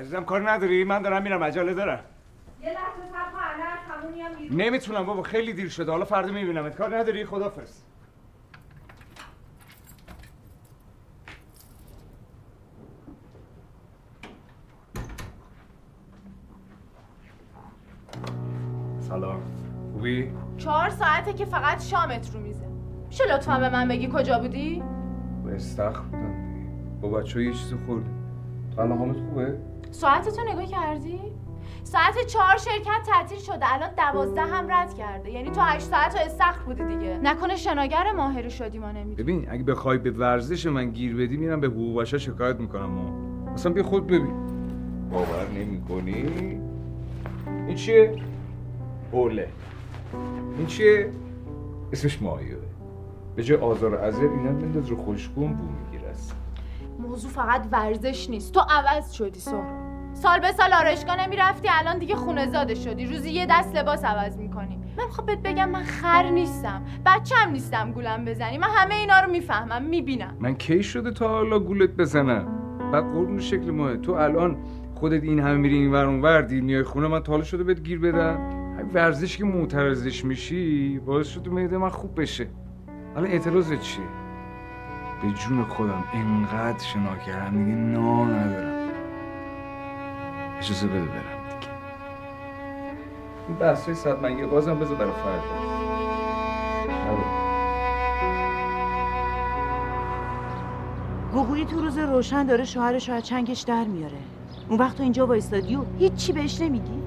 عزیزم کار نداری؟ من دارم میرم عجله دارم. یه لحظه صبر کن الان همون میام بیرون. نمی‌تونم بابا خیلی دیر شده. حالا فردا میبینمت. کار نداری؟ خدافظ. سلام. خوبی؟ چهار ساعته که فقط شامت رو میزه. میشه لطفا به من بگی کجا بودی؟ به استخر بودم دیگه. با بچه یه چیزی خوردیم. تو الان حالت خوبه؟ ساعتتو نگاه کردی؟ ساعت چهار شرکت تعطیل شده الان دوازده هم رد کرده. یعنی تو هشت ساعت و استخر بودی دیگه. نکنه شناگر ماهری شدی ما نمی‌دونی ببین اگه بخوای به ورزش من گیر بدی میرم به حقوق بشر شکایت می‌کنم ما. مثلا بیا خود ببین. باور نمی‌کنی؟ این چیه؟ اوله. این چیه؟ اسمش مایوه به جای آزار و ازر اینا بنداز رو خوشگون بو می‌گیره اصلا موضوع فقط ورزش نیست. تو عوض شدی سهراب. سال به سال آرایشگاه نمی‌رفتی الان دیگه خونه زاده شدی. روزی یه دست لباس عوض می‌کنی. من خب بهت بگم من خر نیستم. بچم نیستم گولم بزنی. من همه اینا رو می‌فهمم می‌بینم. من کی شده تا حالا گولت بزنم؟ بعد قربون شکل ماه. تو الان خودت این همه میری این ور اون ور دیر میای خونه من تا حالا شده بهت گیر بدم. ورزش که معترضش میشی باعث شده معده من خوب بشه. الان اعتراضت چیه؟ به جون خودم انقدر شنا کردم دیگه نا ندارم. اجازه بده برم دیگه. این بحثای صد منگه بازم بذار برای فردا. گوگویی تو روز روشن داره شوهرش رو از چنگش در میاره. اون وقت تو اینجا وایستادی و هیچی بهش نمیگی؟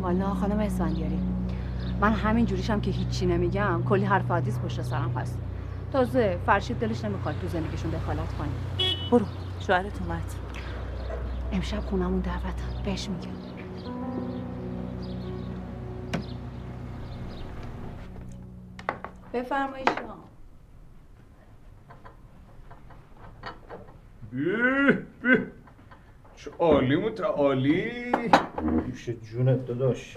والا خانم اسفندیاری من همین جوریشم که هیچی نمیگم کلی حرف حدیث پشت سرم هست. تازه فرشید دلش نمی‌خواد تو زندگیشون دخالت کنی برو. شوهرت اومد. امشب خونمون دعوتم بهش میگم. بفرمایید شما. چه عالی متعالی میشه جونت داداش.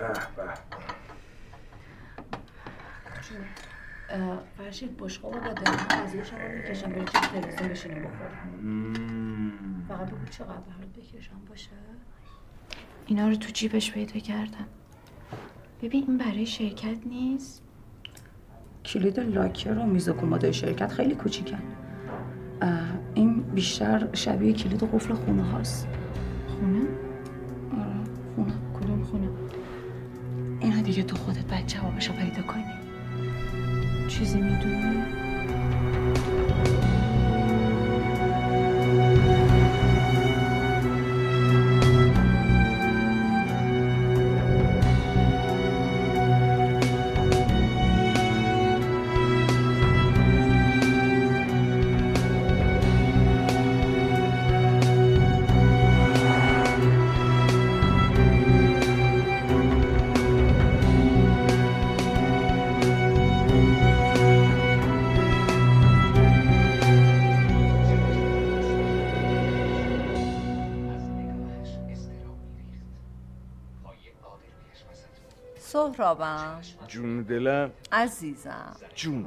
فرشید بشقابو با دلم از یه شما می‌کشم برای چه تلویزیون بشینیم بخوریم؟ فقط بگو چقدر برات بکشم باشه؟ اینا رو تو جیبش پیدا کردم. ببین این برای شرکت نیست. کلید لاکر و میز و کمدای شرکت خیلی کوچیکن. این بیشتر شبیه کلید قفل خونه هاست. خونه؟ آره خونه. کدوم خونه؟ اینا دیگه تو خودت باید جوابشو پیدا کنی. چیزی می‌دونی؟ سهرابم جون دلم. عزیزم. جون.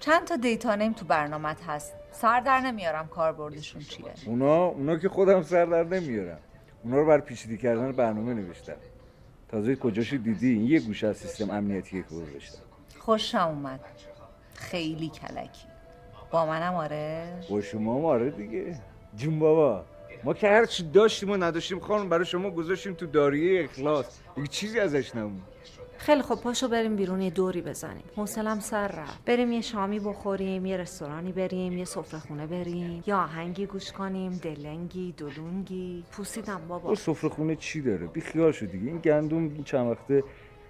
چند تا دیتا نیم تو برنامت هست. سر در نمیارم کاربردشون چیه. اونا اونا که خودم سر در نمیارم. اونا رو بر پیچیده کردن برنامه نوشتم تازه کجاشو دیدی؟ این یه گوشه از سیستم امنیتیه که گذاشتم خوشم اومد. خیلی کلکی. با منم آره؟ با شما آره دیگه. جون بابا ما که هر چی داشتیم و نداشتیم خانم برای شما گذاشتیم تو داریه اخلاص. دیگه چیزی ازش نمون. خیلی خب پاشو بریم بیرون یه دوری بزنیم. حوصلم سر رفت. بریم یه شامی بخوریم یه رستورانی بریم یه سفره خونه بریم. یا آهنگی گوش کنیم دلنگی دلونگی. پوسیدم بابا. با سفره خونه چی داره؟ بی خیال شو دیگه این گندم چند وقته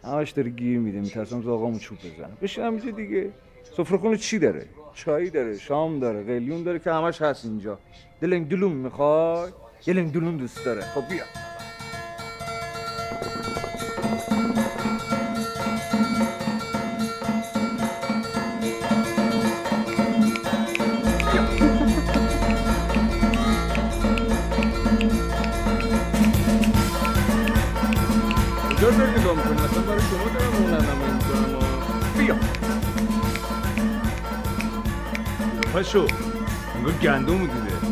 همش داره گیر میده. میترسم زاغامو چوب بزنم بشین همینجا دیگه. سفره خونه چی داره؟ چایی داره شام داره قلیون داره که همش هست اینجا. دلنگ دلون می‌خوای؟ دلنگ دلون دوست داره. خب بیا. می‌کنی مثلا برای شما اون می‌کنم بیا دیده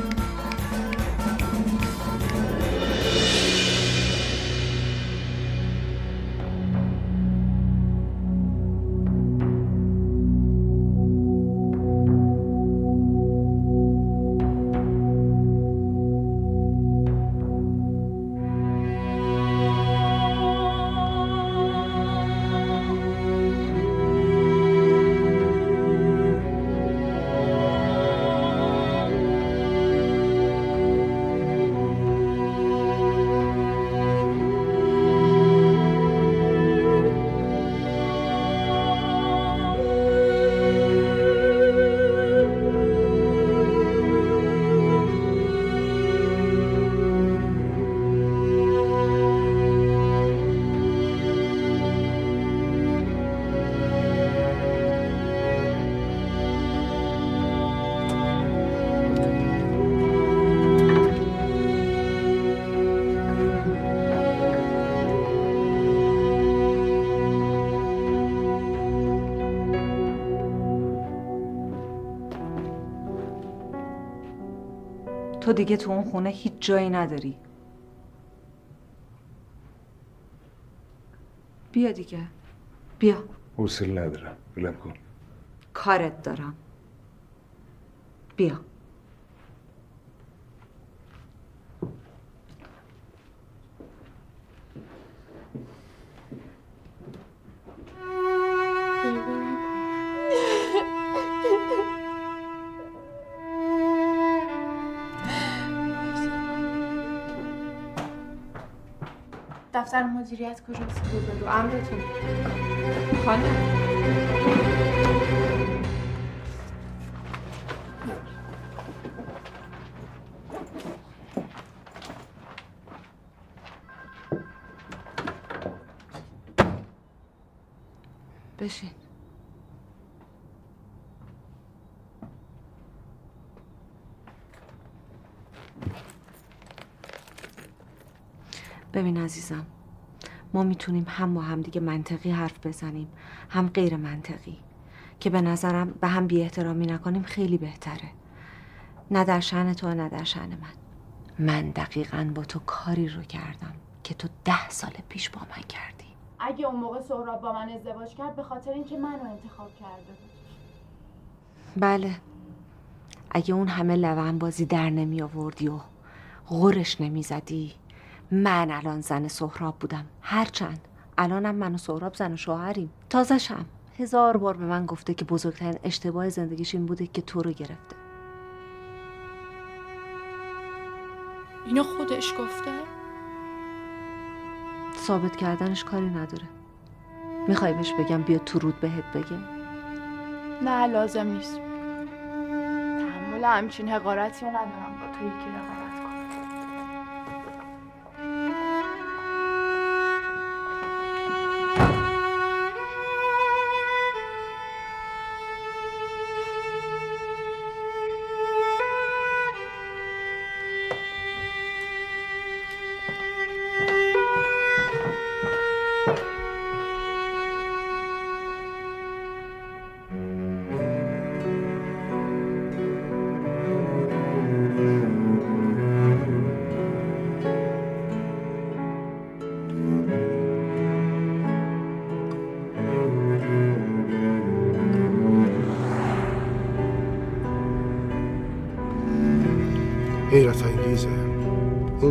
تو دیگه تو اون خونه هیچ جایی نداری. بیا دیگه. بیا. حوصله ندارم. ولم کن. کارت دارم. بیا. دفتر مدیریت کجاست؟ رو امرتون خانم. بشین. ببین عزیزم. ما می‌تونیم هم با هم دیگه منطقی حرف بزنیم هم غیر منطقی که به نظرم به هم بی احترامی نکنیم خیلی بهتره. نه در شأن تو نه در شأن من. من دقیقا با تو کاری رو کردم که تو ده سال پیش با من کردی. اگه اون موقع سهراب با من ازدواج کرد به خاطر اینکه منو انتخاب کرده بود. بله. اگه اون همه لون بازی در نمی آوردی و غورش نمی زدی من الان زن سهراب بودم. هرچند الانم من و سهراب زن و شوهریم. تازشم هزار بار به من گفته که بزرگترین اشتباه زندگیش این بوده که تو رو گرفته. اینو خودش گفته؟ ثابت کردنش کاری نداره. می‌خوای بهش بگم بیا تو رود بهت بگه نه لازم نیست. تحمل همچین حقارتی رو ندارم با تو یکی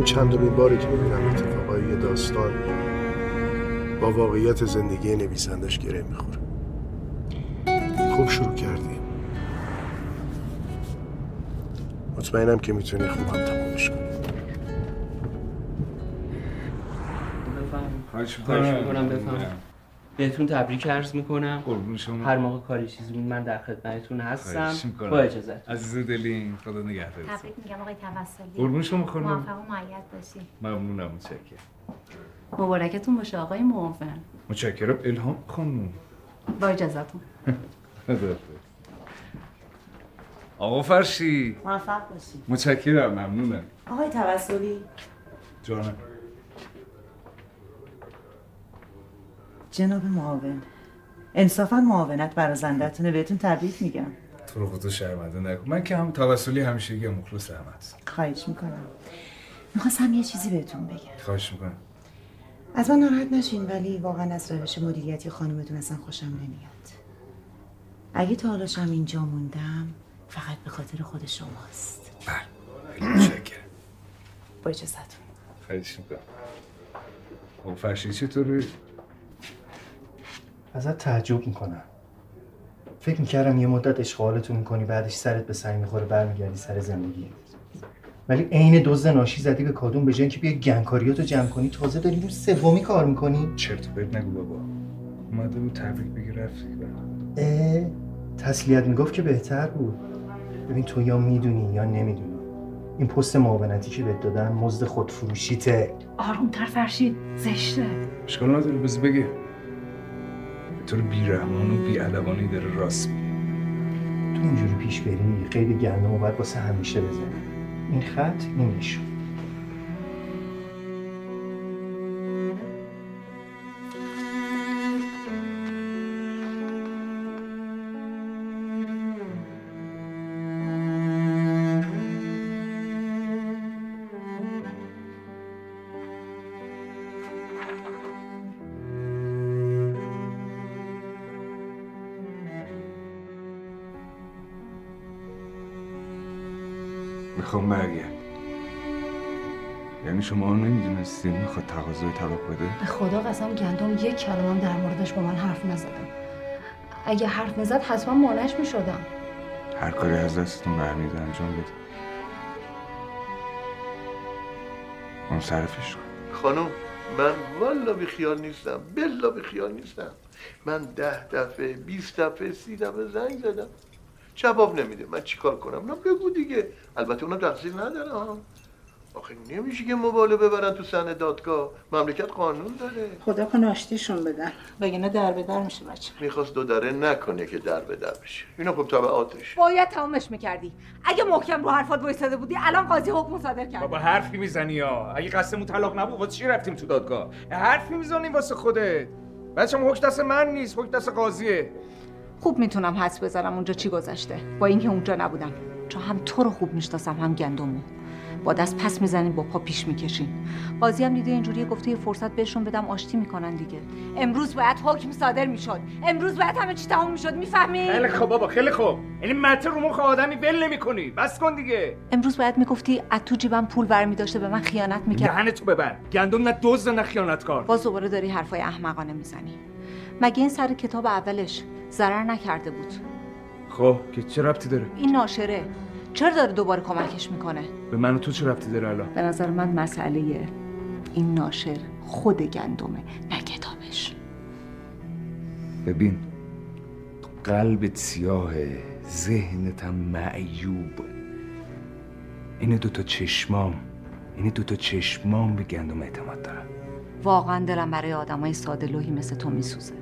چندمین باری که می‌بینم اتفاقای یه داستان با واقعیت زندگی نویسندش گره می‌خوره. خوب شروع کردی. مطمئنم که می‌تونی خوب هم تمامش کنی خواهش. می‌کنم. بفهم بهتون تبریک عرض می‌کنم. قربون شما. هر موقع کاری چیزی بود من در خدمتتون هستم. با اجازت عزیز دلین خدا نگهدارت تبریک میگم آقای توسلی. قربون شما خانم. موفق و معید باشی. ممنونم متشکرم. مبارکتون باشه آقای معاون. متشکرم. الهام خانم. با اجازتون. آقا فرشی. موفق باشی. متشکرم ممنونم. آقای توسلی. جانم. جناب معاون. انصافا معاونت برازندتونه بهتون تبریک میگم. تو رو خدا شرمنده نکن. من که هم توسلی همیشگی هم مخلص احمد خواهش می‌کنم. می‌خواستم یه چیزی بهتون بگم. خواهش می‌کنم. از من ناراحت نشین ولی واقعا از روش مدیریتی خانومتون اصلا خوشم نمیاد. اگه تا حالاشم اینجا موندم فقط به خاطر خود شماست. خیلی متشکرم. با اجازتون خواهش می‌کنم. آقا فرشی چطوره؟ ازت تعجب می‌کنم. فکر می‌کردم یه مدت اشغالتون می‌کنی بعدش سرت به سنگ می‌خوره برمیگردی سر زندگی. ولی عین دزد ناشی زدی به کادون به جای اینکه بیا گنکاریاتو جمع کنی تازه داری رو سومی کار می‌کنی. چرت و پرت نگو بابا. اومده بود تبریک بگی رفت اه تسلیت می‌گفت که بهتر بود. ببین تو یا می‌دونی یا نمی‌دونی. این پست معاونتی که بهت دادن مزد خودفروشیته. آرومتر فرشید زشته. اشکال نداره بز بگه. طور بیرحمان و بیادبانه داره راست تو اینجوری پیش بری خیلی گندم و باید واسه همیشه بزنی. این خط این می‌خوام برگرد یعنی شما نمی‌دونستین می‌خواد تقاضای طلاق بده؟ به خدا قسم گندم یک کلمه هم در موردش با من حرف نزدم اگه حرف می‌زد حتما مانعش می‌شدم. هر کاری از دستتون برمیاد انجام بده. منصرفش کن. خانم من والا بی خیال نیستم بلا بی خیال نیستم. من ده دفعه بیست دفعه سی دفعه زنگ زدم. جواب نمیده. من چیکار کنم؟ نه بگو دیگه. البته اونا تقصیر نداره ها آخه نمیشه که موبایل ببرن تو سن دادگاه. مملکت قانون داره خدا کنه آشتیشون بدن. وگرنه در به در میشه بچه. می‌خواست دو دره نکنه که در به در بشه. اینا خب تبعاتش باید تمامش می‌کردی. اگه محکم رو حرفات وایساده بودی الان قاضی حکم صادر کرد. بابا حرفی می‌زنی یا اگه قصدمون طلاق نبود واسه چی رفتیم تو دادگاه؟ حرفی می‌زنیم واسه خودت. بچه حکم دست من نیست. حکم دست قاضیه. خوب می‌تونم حدس بزنم اونجا چی گذشته. با اینکه اونجا نبودم. چون هم تو رو خوب می‌شناسم هم گندمو با دست پس می‌زنین با پا پیش می‌کشین قاضی هم دیده اینجوری گفته یه فرصت بهشون بدم آشتی می‌کنن دیگه. امروز باید حکم صادر می‌شد. امروز باید همه چی تموم می‌شد می‌فهمی؟ خیلی خوب بابا خیلی خوب. یعنی مته رو مخ آدمی ول نمی‌کنی. بس کن دیگه. امروز باید می‌گفتی از تو جیبم پول برمی داشته به من خیانت می‌کرد. دهن تو ببر. گندم نه دزد نه خیانتکار. باز دوباره داری حرفای احمقانه می‌زنی. مگه این سر کتاب اولش؟ ضرر نکرده بود. خب که چه ربطی داره؟ این ناشره چرا داره دوباره کمکش می‌کنه؟ به من و تو چه ربطی داره الان؟ به نظر من مسئله این ناشر خود گندمه نه کتابش. ببین قلبت سیاهه ذهنت هم معیوب. این دوتا چشمام این دوتا چشمام به گندم اعتماد دارن. واقعا دلم برای آدمای ساده لوحی مثل تو میسوزه.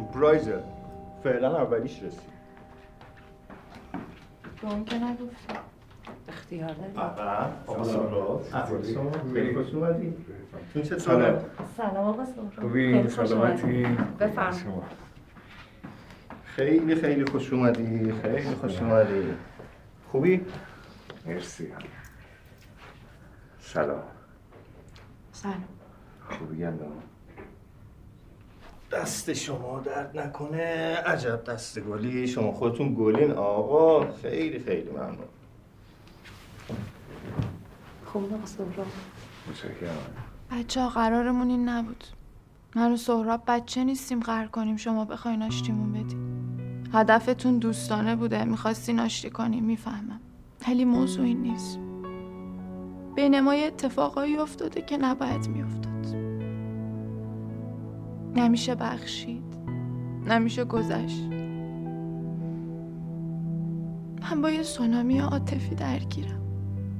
سورپرایزه فعلا اولیش رسید. اون که نگفت اختیار داری. آقا سارا خیلی خوش اومدی. این چه سلام. سلام آقا سهراب. خوبی؟ سلامتی؟ بفرم خیلی خیلی خوش اومدی. خیلی خوش اومدی. خوبی؟ مرسی. سلام. سلام. خوبی گندم. دست شما درد نکنه. عجب دست گلی. شما خودتون گلین آقا. خیلی خیلی ممنون. خوب آقا سهراب. متشکرم. بچه ها قرارمون این نبود. من و سهراب بچه نیستیم. قرار کنیم. شما بخواین آشتیمون بدین. هدفتون دوستانه بوده. می‌خواستین آشتی کنیم. می‌فهمم. ولی موضوع این نیست. بین ما یه اتفاقایی افتاده که نباید میافتاد. نمیشه بخشید. نمیشه گذشت. من با یه سونامی عاطفی درگیرم.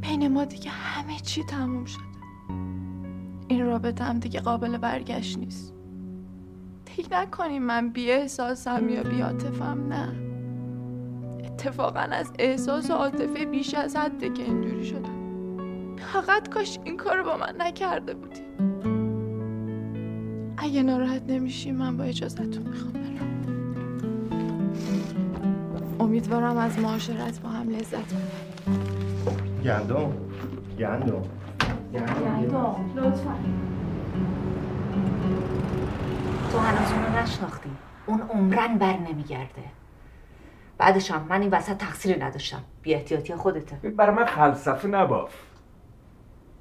بین ما دیگه همه چی تموم شده. این رابطه هم دیگه قابل برگشت نیست. فکر نکنیم من بی احساسم یا بی عاطفم نه. اتفاقا از احساس و عاطفه بیش از حده که اینجوری شدم. فقط کاش این کارو با من نکرده بودی. اگه ناراحت نمیشی من با اجازتون می‌خوام برم. امیدوارم از معاشرت با هم لذت ببریم گندم. گندم. لطفا. تو هنوز اونو نشناختی. اون عمرن بر نمیگرده. بعدش هم من این وسط تقصیری نداشتم. بی احتیاطی خودته. برای من فلسفه نباف.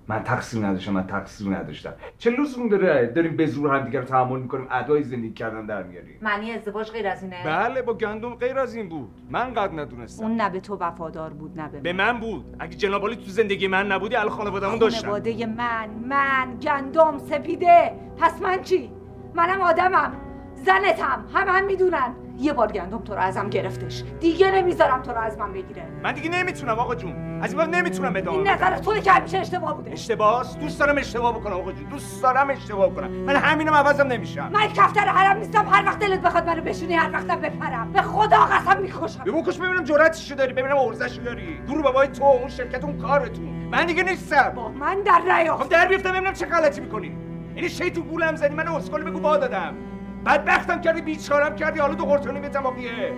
من تقصیر نداشتم من تقصیر نداشتم. چه لزوم داره؟ داریم به زور هم دیگه رو تحمل می‌کنیم ادای زندگی کردن در میاریم. معنی ازدواج غیر از اینه؟ بله با گندم غیر از این بود. من قد ندونستم. اون نه به تو وفادار بود نه به به من من بود. اگه جناب تو زندگی من نبودی الان خانواده‌مون داشتم خانواده من من گندم سپیده. پس من چی؟ منم آدمم. زنتم. هم هم می‌دونن. یه بار گندم تو رو ازم گرفتش. دیگه نمی‌ذارم تو رو از من بگیره. من دیگه نمی‌تونم آقا جون. از این بعد نمی‌تونم ادامه این. نظر توی که همیشه اشتباه بوده. اشتباهست دوست دارم اشتباه بکنم آقا جون. دوست دارم اشتباه کنم. من همینم عوضم نمیشم. من کفتر حرم نیستم. هر وقت دلت بخواد منو بشونی هر وقتم بپرم. به خدا قسم می‌کشم. به بکش ببینم جرأتشو داری. ببینم ارزششو داری. دور بابای تو اون شرکت اون کارتون. من دیگه نیستم. با من در نیافت خب در بیفتم ببینم چه غلطی می‌کنی. یعنی شیطون گولم زدی. من اسکل بگو با دادم بعد بختم کردی بیچارم کردی. حالا دو قرتونی به تماقیه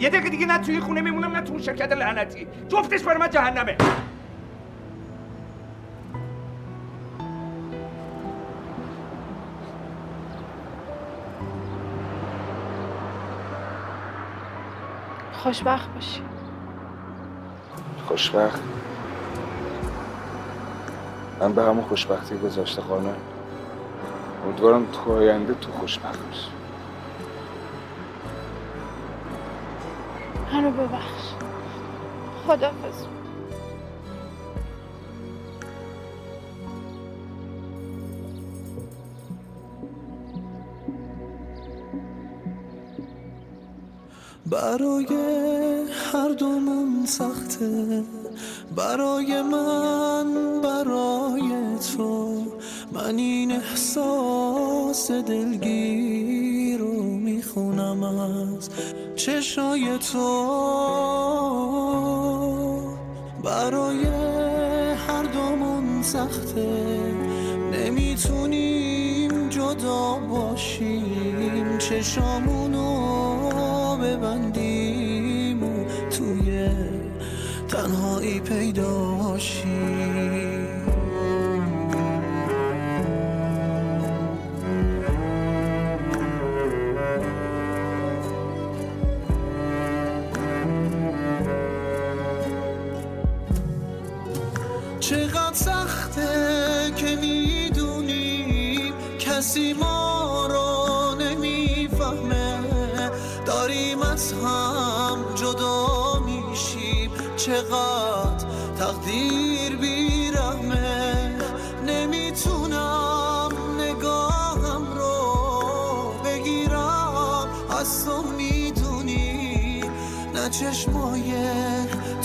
یه دقیقه دیگه نه توی خونه میمونم نه تو اون شرکت لعنتی. جفتش برای من جهنمه. خوشبخت باشی. خوشبخت؟ من به همون خوشبختی گذاشته خانه امیدوارم تو آینده تو خوشبخت باشی. منو ببخش. خدافز برای هر دومون سخته. برای من برای تو. من این احساس دلگیر رو می‌خونم از چشای تو. برای هر دومون سخته. نمی‌تونیم جدا باشیم. چشامونو تنهایی پیداشیم چقدر سخته که می‌دونی کسی ما رو نمی‌فهمه. داریم از هم جدا میشیم. چقدر چشمای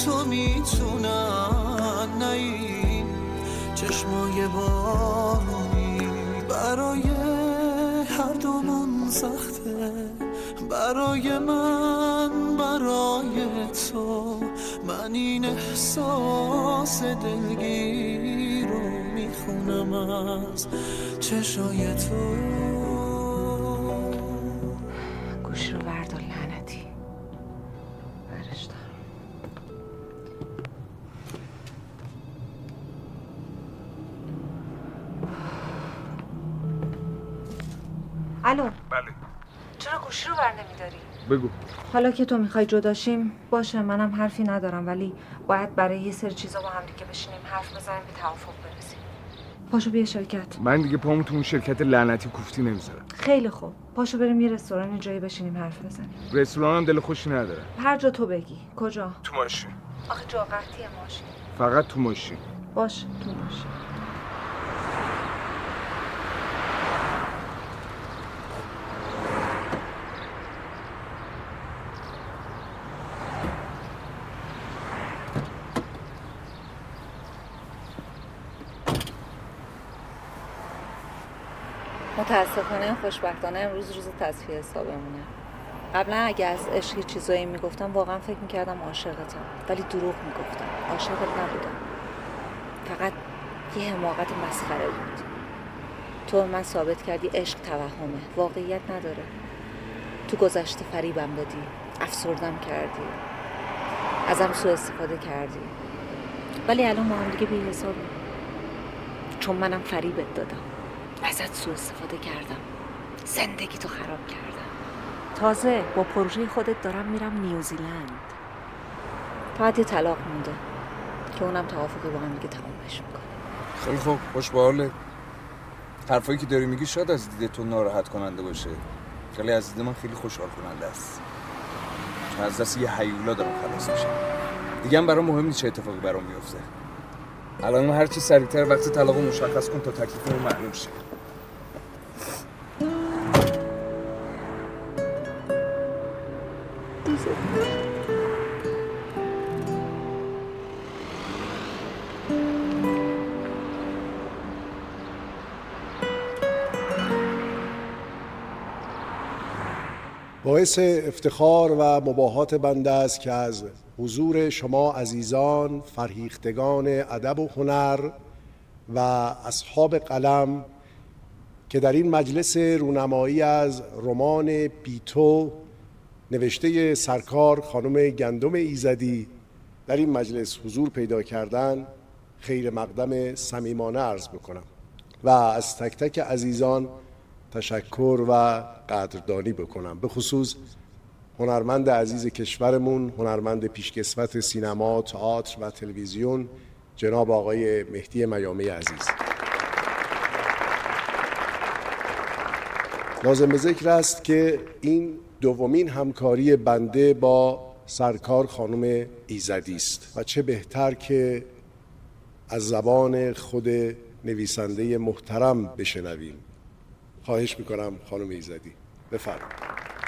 تو می‌تونن این چشمای بارونی. برای هر دومون سخته. برای من برای تو. من این احساس دلگیر رو می‌خونم از چشای تو. بگو. حالا که تو می‌خوای جداشیم باشه منم حرفی ندارم ولی باید برای یه سری چیزا با هم دیگه بشینیم حرف بزنیم به توافق برسیم. پاشو بیا شرکت. من دیگه پامو تو اون شرکت لعنتی کوفتی نمی‌ذارم. خیلی خوب. پاشو بریم یه رستوران جایی بشینیم حرف بزنیم. رستوران هم دل خوشی نداره. هر جا تو بگی. کجا؟ تو ماشین. آخه جا قطعیه ماشین. فقط تو ماشین. باش تو ماشین. خوشبختانه امروز روز تصفیه حسابمونه. قبلا اگه از عشق چیزایی می‌گفتم واقعا فکر می‌کردم عاشقتم ولی دروغ می‌گفتم. عاشقت نبودم. فقط یه حماقت مسخره بود. تو من ثابت کردی عشق توهمه. واقعیت نداره. تو گذشته فریبم دادی. افسردم کردی. ازم سوء استفاده کردی. ولی الان ما هم دیگه بی چون منم فریبت دادم. ازت سوء استفاده کردم. زندگی تو خراب کردم. تازه با پروژه خودت دارم میرم نیوزیلند. فقط یه طلاق مونده که اونم توافقی با هم دیگه تمامش می‌کنه. خیلی خوب خوش به حالت حرفایی که داری میگی شاید از دید تو ناراحت کننده باشه. ولی از دید من خیلی خوشحال کننده است. چون از دست یه حیولا دارم خلاص میشم. دیگه هم برام مهم نیست چه اتفاقی برام میفته الان هر چی سریعتر وقت طلاق مشخص کن تا تکلیفمون معلوم شه. باعث افتخار و مباهات بنده است که از حضور شما عزیزان فرهیختگان ادب و هنر و اصحاب قلم که در این مجلس رونمایی از رمان بیتو نوشته سرکار خانم گندم ایزدی در این مجلس حضور پیدا کردن خیر مقدم صمیمانه عرض بکنم و از تک تک عزیزان تشکر و قدردانی بکنم. به خصوص هنرمند عزیز کشورمون هنرمند پیشکسوت سینما، تئاتر و تلویزیون جناب آقای مهدی میامی عزیز. لازم به ذکر است که این دومین همکاری بنده با سرکار خانم ایزدی است و چه بهتر که از زبان خود نویسنده محترم بشنویم. خواهش می‌کنم خانم ایزدی. بفرمایید.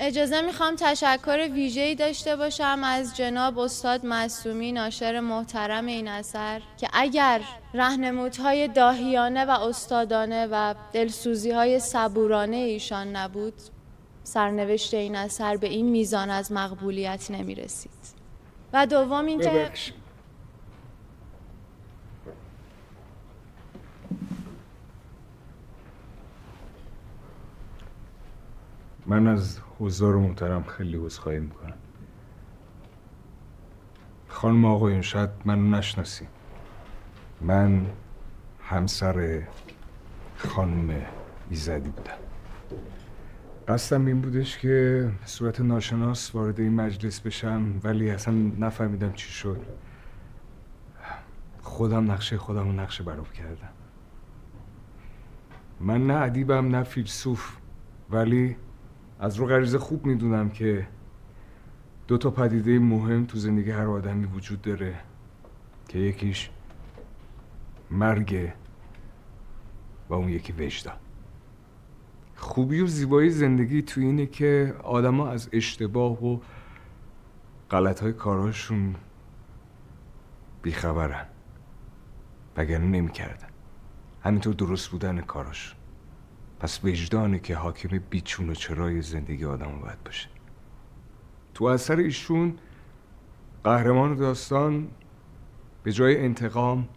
اجازه می‌خوام تشکر ویژه‌ای داشته باشم از جناب استاد معصومی ناشر محترم این اثر که اگر رهنمودهای داهیانه و استادانه و دلسوزیهای صبورانه ایشان نبود سرنوشت این اثر به این میزان از مقبولیت نمی‌رسید. و دوم اینکه من از حضار محترم خیلی عذرخواهی می‌کنم. خانم آقایون شاید منو نشناسی من همسر خانم ایزدی بودم. قصدم این بودش که صورت ناشناس وارد این مجلس بشم ولی اصلا نفهمیدم چی شد. خودم نقشه خودم نقشه براب کردم. من نه ادیبم نه فیلسوف ولی از رو غریزه خوب می‌دونم که دو تا پدیده مهم تو زندگی هر آدمی وجود داره که یکیش مرگ و اون یکی وجدان خوبی و زیبایی زندگی تو اینه که آدما از اشتباه و غلط های کارهاشون بیخبرن وگرنه نمی‌کردن. همینطور درست بودن کاراشون پس وجدانه که حاکم بیچون و چرای زندگی آدم باید باشه. تو اثر ایشون قهرمان داستان به جای انتقام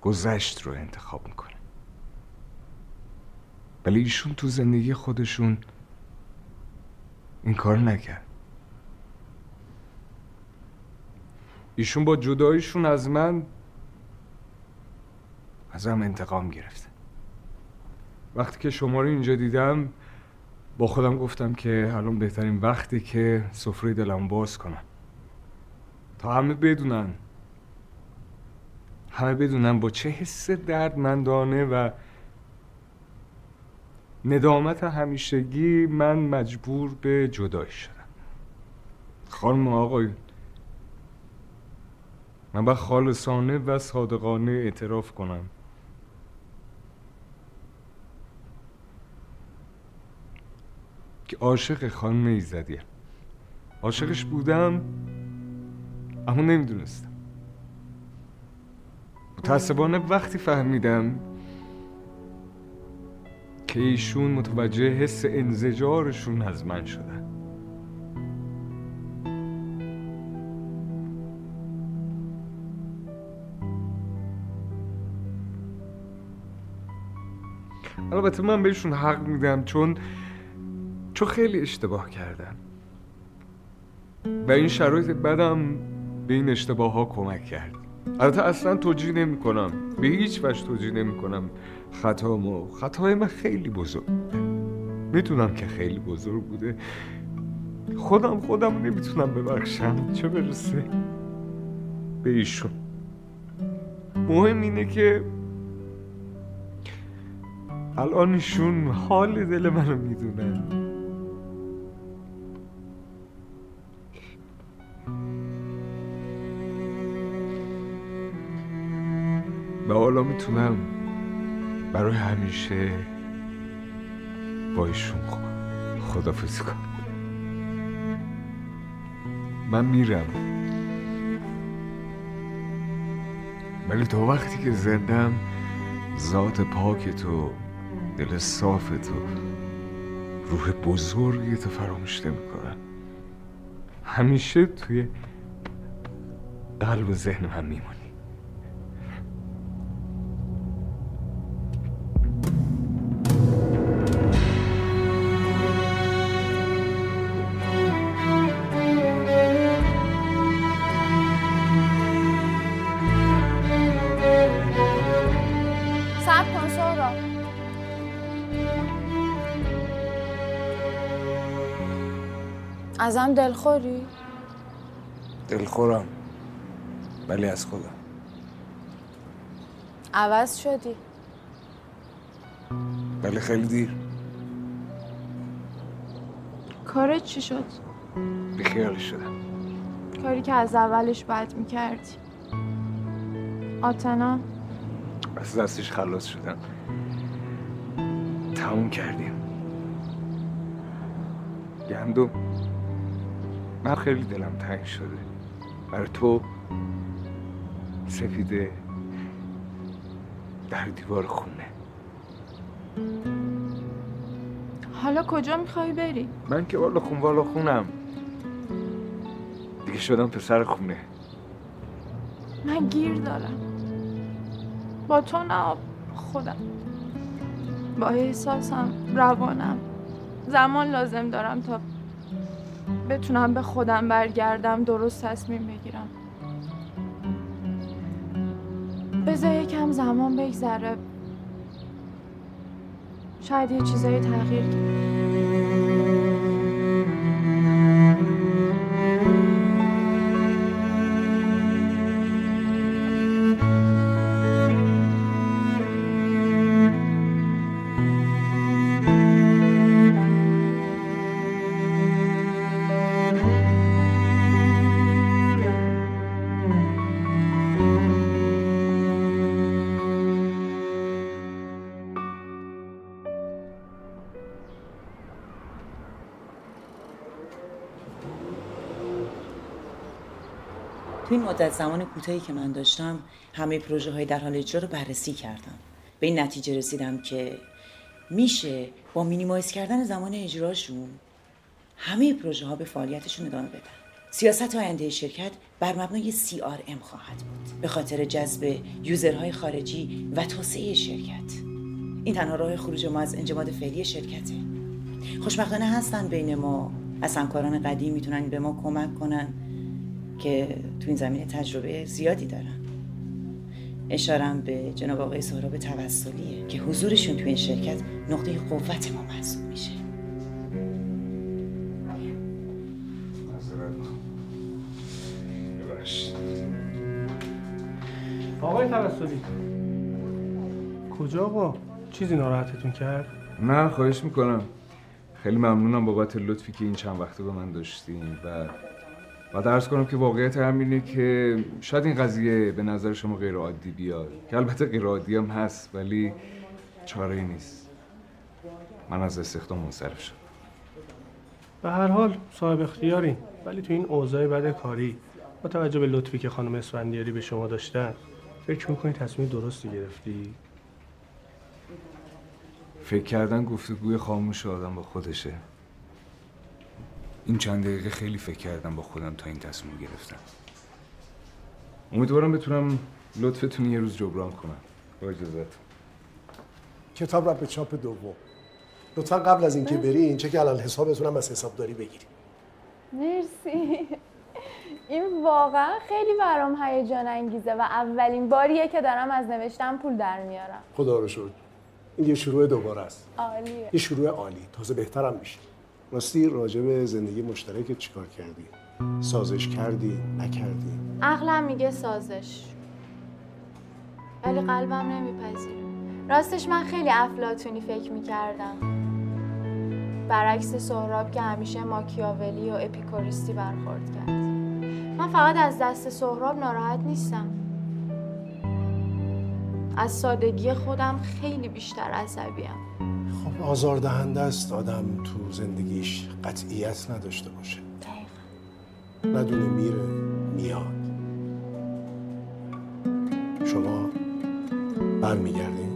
گذشت رو انتخاب می‌کنه. ولی ایشون تو زندگی خودشون این کار نکرد. ایشون با جداییشون از من ازم انتقام گرفته. وقتی که شما رو اینجا دیدم با خودم گفتم که الان بهترین وقتی که سفره دلم باز کنم. تا همه بدونن. همه بدونن با چه حس دردمندانه و ندامت همیشگی من مجبور به جدایی شدم. خانم آقای من با خالصانه و صادقانه اعتراف کنم. عاشق خانم ایزدیم عاشقش بودم اما نمی‌دونستم. متاسفانه وقتی فهمیدم که ایشون متوجه حس انزجارشون از من شدن. البته من بهشون حق میدم چون چون خیلی اشتباه کردم و این شرایط بدم به این اشتباه ها کمک کرد. البته اصلا توجیه نمی کنم به هیچ وجه توجیه نمی کنم خطامو خطای من خیلی بزرگ. می‌تونم که خیلی بزرگ بوده. خودم خودم نمی‌تونم ببخشم. چه برسه به ایشون. مهم اینه که الان ایشون حال دل منو می‌دونن. و حالا می‌تونم برای همیشه با ایشون خدافزی کنم. من میرم. ولی تا وقتی که زندم ذات پاک تو دل صاف تو روح بزرگی تو فراموش نمی‌کنم. همیشه توی قلب و ذهن من میمونی ازم دلخوری؟ دلخورم ولی از خودم. عوض شدی. ولی خیلی دیر. کارت چی شد؟ بیخیالش شدم. کاری که از اولش بد می‌کردی. آتنا؟ از دستش خلاص شدم. تموم کردیم. گندم. من خیلی دلم تنگ شده. برای تو سفیده در دیوار خونه. حالا کجا می‌خوای بری؟ من که والا خون والا خونم. دیگه شدم پسر خونه. من گیر دارم. با تو نه خودم. با احساسم روانم. زمان لازم دارم تا بتونم به خودم برگردم درست تصمیم بگیرم. بذار یکم زمان بگذره. شاید یه چیزایی تغییر کنه مدت زمان کوتاهی که من داشتم همه پروژه های در حال اجرا رو بررسی کردم. به این نتیجه رسیدم که میشه با مینیمایز کردن زمان اجراشون همه پروژه ها به فعالیتشون ادامه بدن. سیاست آینده شرکت بر مبنای CRM خواهد بود به خاطر جذب یوزرهای خارجی و توسعه شرکت. این تنها راه خروج ما از انجماد فعلی شرکته. خوشبختانه هستن بین ما. از همکاران قدیم می‌تونن به ما کمک کنن. که تو این زمینه تجربه زیادی دارن. اشارم به جناب آقای سهراب توسلیه که حضورشون تو این شرکت نقطه قوت ما محسوب میشه. آقای توسلی. کجا آقا؟ چیزی ناراحتتون کرد؟ نه خواهش می‌کنم. خیلی ممنونم بابت لطفی که این چند وقته به من داشتین و و درس کنم که واقعیت همینه که شاید این قضیه به نظر شما غیر عادی بیاد که البته غیر عادی هم هست ولی چاره نیست. من از استخدام منصرف شدم. به هر حال صاحب اختیاری ولی تو این اوضاع بد کاری با توجه به لطفی که خانم اسفندیاری به شما داشتن فکر می‌کنی تصمیم درستی گرفتی؟ فکر کردن گفتگوی خاموش آدم با خودشه. این چند دقیقه خیلی فکر کردم با خودم تا این تصمیم گرفتم. امیدوارم بتونم لطفتون یه روز جبران کنم. با اجازت کتاب را به چاپ دوم. لطفا قبل از اینکه برین چک علل حسابتون هم از حسابداری بگیرید مرسی. این واقعا خیلی برام هیجان انگیزه و اولین باریه که دارم از نوشتن پول در میارم. خدا رو شکر. این یه شروع دوباره است. عالیه. یه شروع عالی. تازه بهترم میشه. راستی راجع به زندگی مشترکت چیکار کردی؟ سازش کردی؟ نکردی؟ عقلم میگه سازش. ولی قلبم نمیپذیره. راستش من خیلی افلاتونی فکر می‌کردم. برعکس سهراب که همیشه ماکیاولی و اپیکوریستی برخورد کرد. من فقط از دست سهراب ناراحت نیستم. از سادگی خودم خیلی بیشتر عصبیم. خب آزاردهنده است. آدم تو زندگیش قطعیت نداشته باشه. ندونه میره میاد. شما برمیگردین.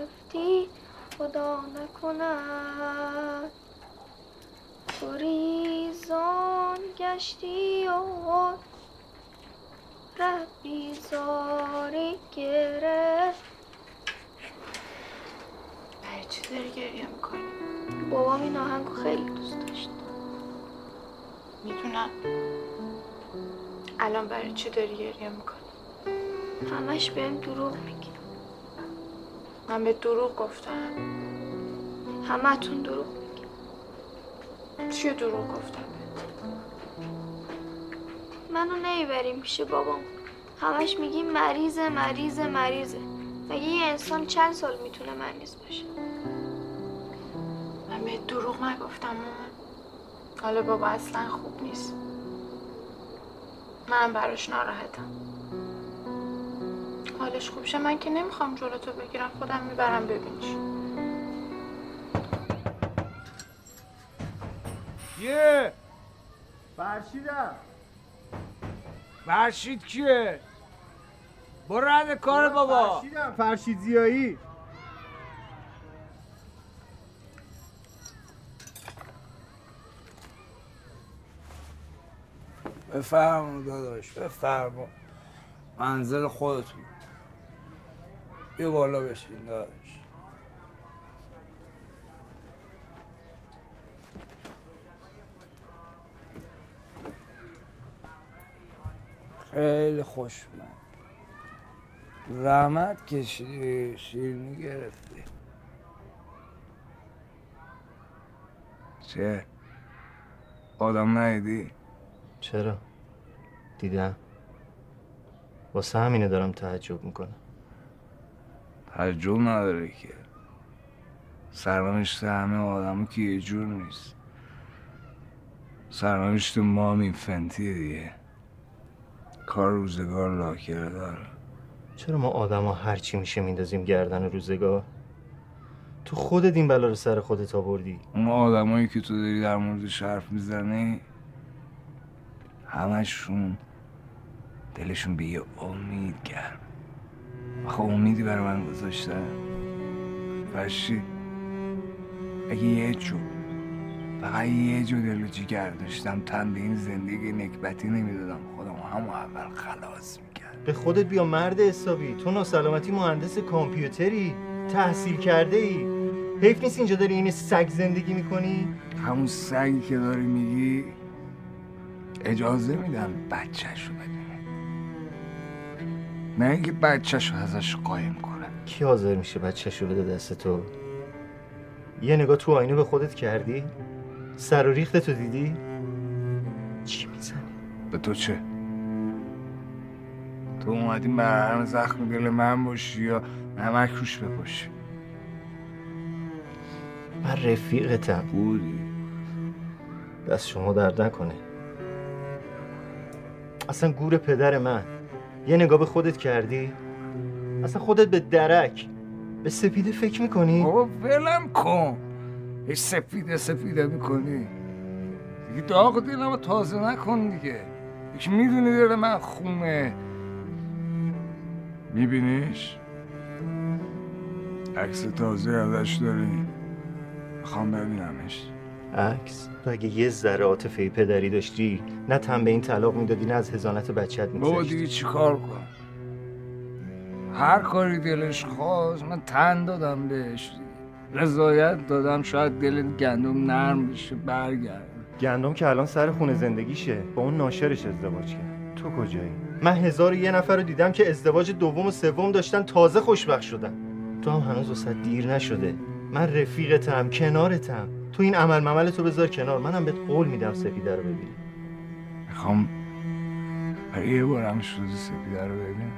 گرفتی خدا نکند. گریزان گشتی و ره بیزاری گرفت. برای چی داری گریه می‌کنی؟ بابام این آهنگو خیلی دوست داشت. می‌دونم. الان برای چی داری گریه می‌کنی؟ همش بهم دروغ میگی. من به دروغ گفتم. همتون دروغ چیه دروغ گفتم؟ منو نمی‌بریم پیش بابام همش میگی مریضه مریضه مریضه. مگه یه انسان چند سال می‌تونه مریض باشه؟ من به دروغ نگفتم مامان. حالا بابا اصلا خوب نیست. من براش ناراحتم. حالش خوب شه من که نمی‌خوام جلوتو بگیرم خودم می‌برم ببینیش کیه؟ فرشیدم. فرشید کیه؟ برو رد کار بابا. فرشیدم فرشید زیایی. بفرما داداش بفرما منزل خودتون. یه بالا بشین داداش خیلی خوش اومد زحمت کشیدی شیرینی گرفتی چه؟ آدم ندیدی؟ چرا؟ دیدم واسه همینه دارم تعجب می‌کنم تعجب نداره که. سرنوشت همه آدم که یه جور نیست. سرنوشت ما فنتیه دیگه. کار روزگار لاکره داره. چرا ما آدما هر چی میشه میندازیم گردن روزگار؟ تو خودت این بلا رو سر خودت آوردی. اون آدمایی که تو داری در موردش حرف می‌زنی همشون دلشون به یه امید گرم. آخه امیدی برای من گذاشتن فرشی اگه یه جو فقط یه جو دل و جگر داشتم تن به این زندگی نکبتی نمی‌دادم. خودم همون اول خلاص می‌کرد به خودت بیا مرد حسابی. تو ناسلامتی مهندس کامپیوتری تحصیل کرده ای حیف نیست اینجا داری این سگ زندگی می‌کنی؟ همون سگی که داری میگی اجازه میدم بچهش رو ببینه نه اینکه بچهش رو ازش قایم کنه کی حاضر میشه بچه‌شو بده دست تو؟ یه نگاه تو آینه به خودت کردی؟ سر و ریخت تو دیدی؟ چی می‌زنی؟ به تو چه؟ تو اومدی مرهم زخم دل من باشی یا نمک روش بپاشی. من رفیقتم. بودی. دست شما درد نکنه. اصلا گور پدر من. یه نگاه به خودت کردی؟ اصلا خودت به درک به سپیده فکر می‌کنی؟ بابا ولم کن. هیچ سفیده سفیده می‌کنی. دیگه داغ دلمو تازه نکن دیگه. یکی می‌دونی دل من خونه. میبینیش؟ عکس تازه ازش داری. می‌خوام ببینمش. عکس. تو اگه یه ذره عاطفه پدری داشتی نه تن به این طلاق می‌دادی نه از هزانت بچت بابا میگذشتی دیگه چی کار کنم؟ هر کاری دلش خواست من تن دادم بهش. رضایت دادم شاید دل گندم نرم بشه برگرد. گندم که الان سر خونه زندگیشه. با اون ناشرش ازدواج کرد. تو کجایی؟ من هزار یه نفر رو دیدم که ازدواج دوم و سوم داشتن تازه خوشبخت شدن. تو هم هنوز وسط دیر نشده. من رفیقتم کنارتم. تو این عمل ممل تو بذار کنار. منم بهت قول میدم سپیده رو ببینی. می‌خوام یه بارم شده سپیده رو ببینم.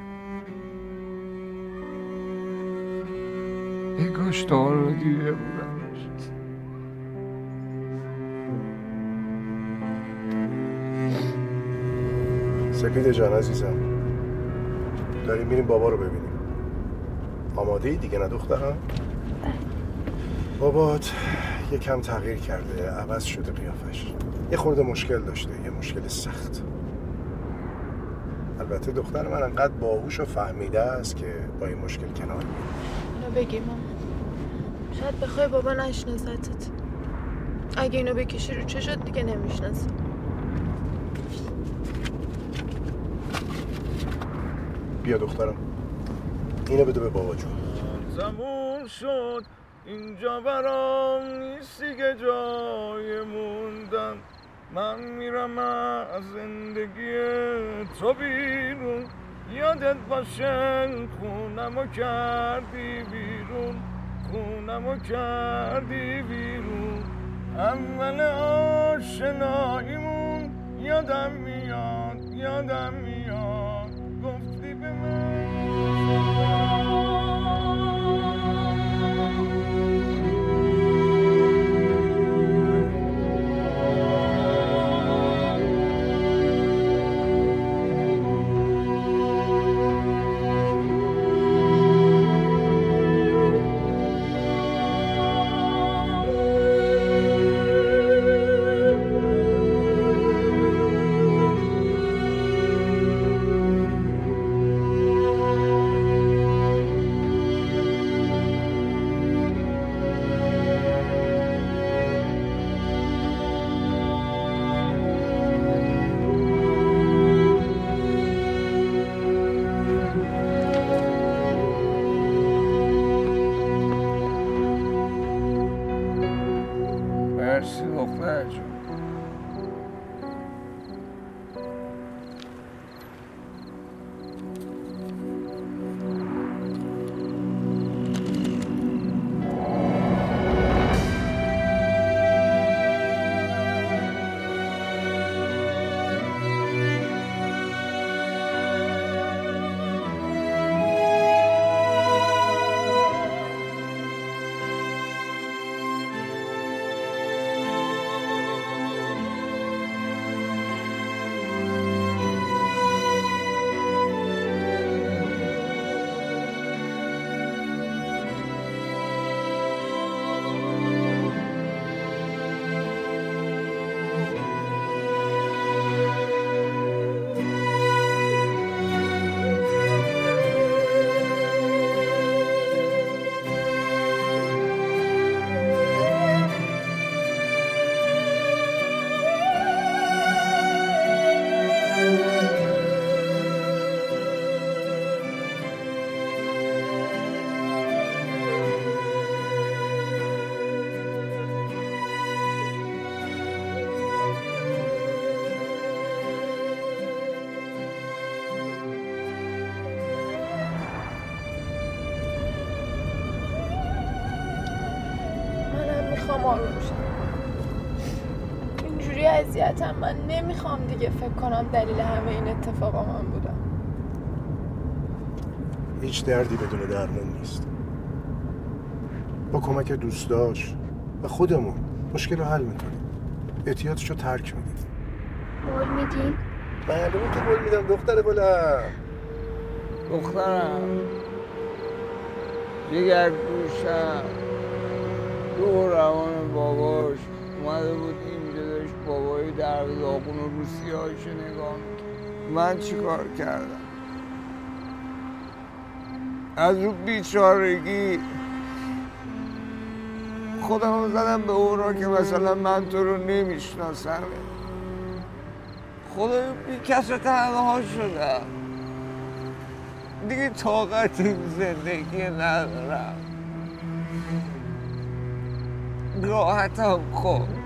ای کاش حالا دیده بودم. سپید جان عزیزم داریم میریم بابا رو ببینیم. آماده ای دیگه نه دخترم؟ بابات یه کم تغییر کرده عوض شده قیافش. یه خورده مشکل داشته یه مشکل سخت. البته دختر من انقدر باهوش و فهمیده است که با این مشکل کنار میاد. اینو بگی مامان شاید بخوای بابا نشناستت اگه اینو بکشی رو چشت دیگه نمی‌شناسه بیا دخترم. اینو بده به بابا جون. زمون شد. اینجا برام نیستی که جای موندن. من میرم از زندگی تو بیرون. یادت باشه خونمو کردی بیرون. خونمو کردی بیرون. اول آشناییمون یادم میاد یادم میاد. گفتی به مرسی اینجوری اذیتم. من نمی‌خوام دیگه فکر کنم دلیل همه این اتفاقا من بودم هیچ دردی بدون درمان نیست. با کمک دوستاش و خودمون مشکل رو حل می‌کنیم. احتیاطش رو ترک میدیم. قول میدی؟ معلومه که قول میدم دختر بلند. دخترم. جگر گوشم دو روان باباش. اومده بود بابای در داغون و روسیه هاشو نگاه من چیکار کردم؟ از اون بیچارگی خودم زدم به را که مثلا من تو رو نمی‌شناسم. خدا بی کس تنها شدم. دیگه طاقت این زندگی ندارم. راحتم خب.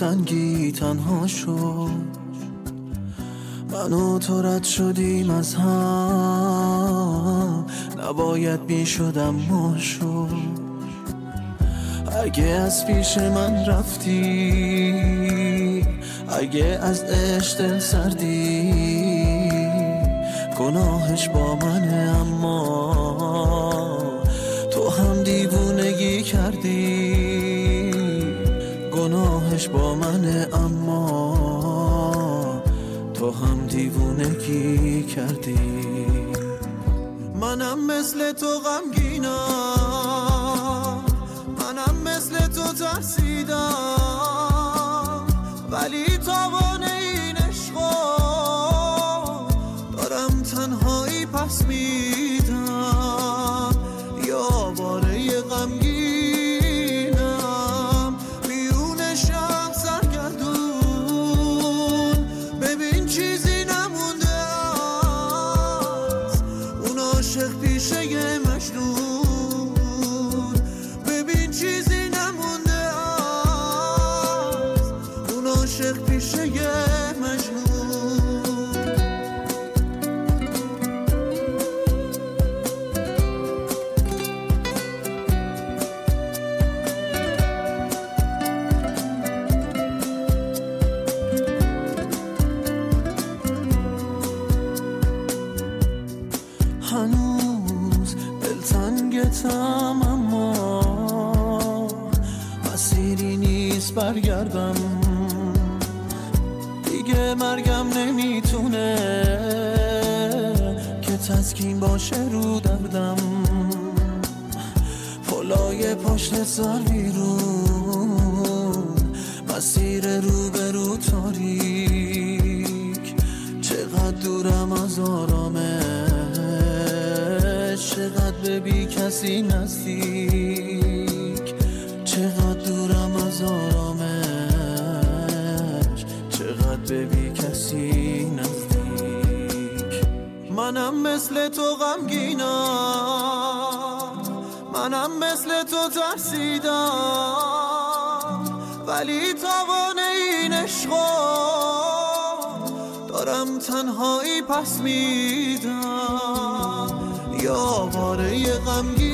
دلتنگی تنها شد. من و تو رد شدیم از هم. نباید می شدم ما شد. اگه از پیش من رفتی اگه از عشق سردی گناهش با دیوونگی کردی. منم مثل تو غمگینم. منم مثل تو ترسیدم. ولی تاوان این عشقا. دارم تنهایی پس میدم. باشه رو دردم. پلای پشت سر بیرون. مسیر رو به رو تاریک. چقدر دورم از آرامش. چقدر به بی کسی نزدیک. منم مثل تو غمگینم منم مثل تو ترسیدم. ولی تاوان این عشقا دارم تنهایی پس میدم. یا باره غمگینم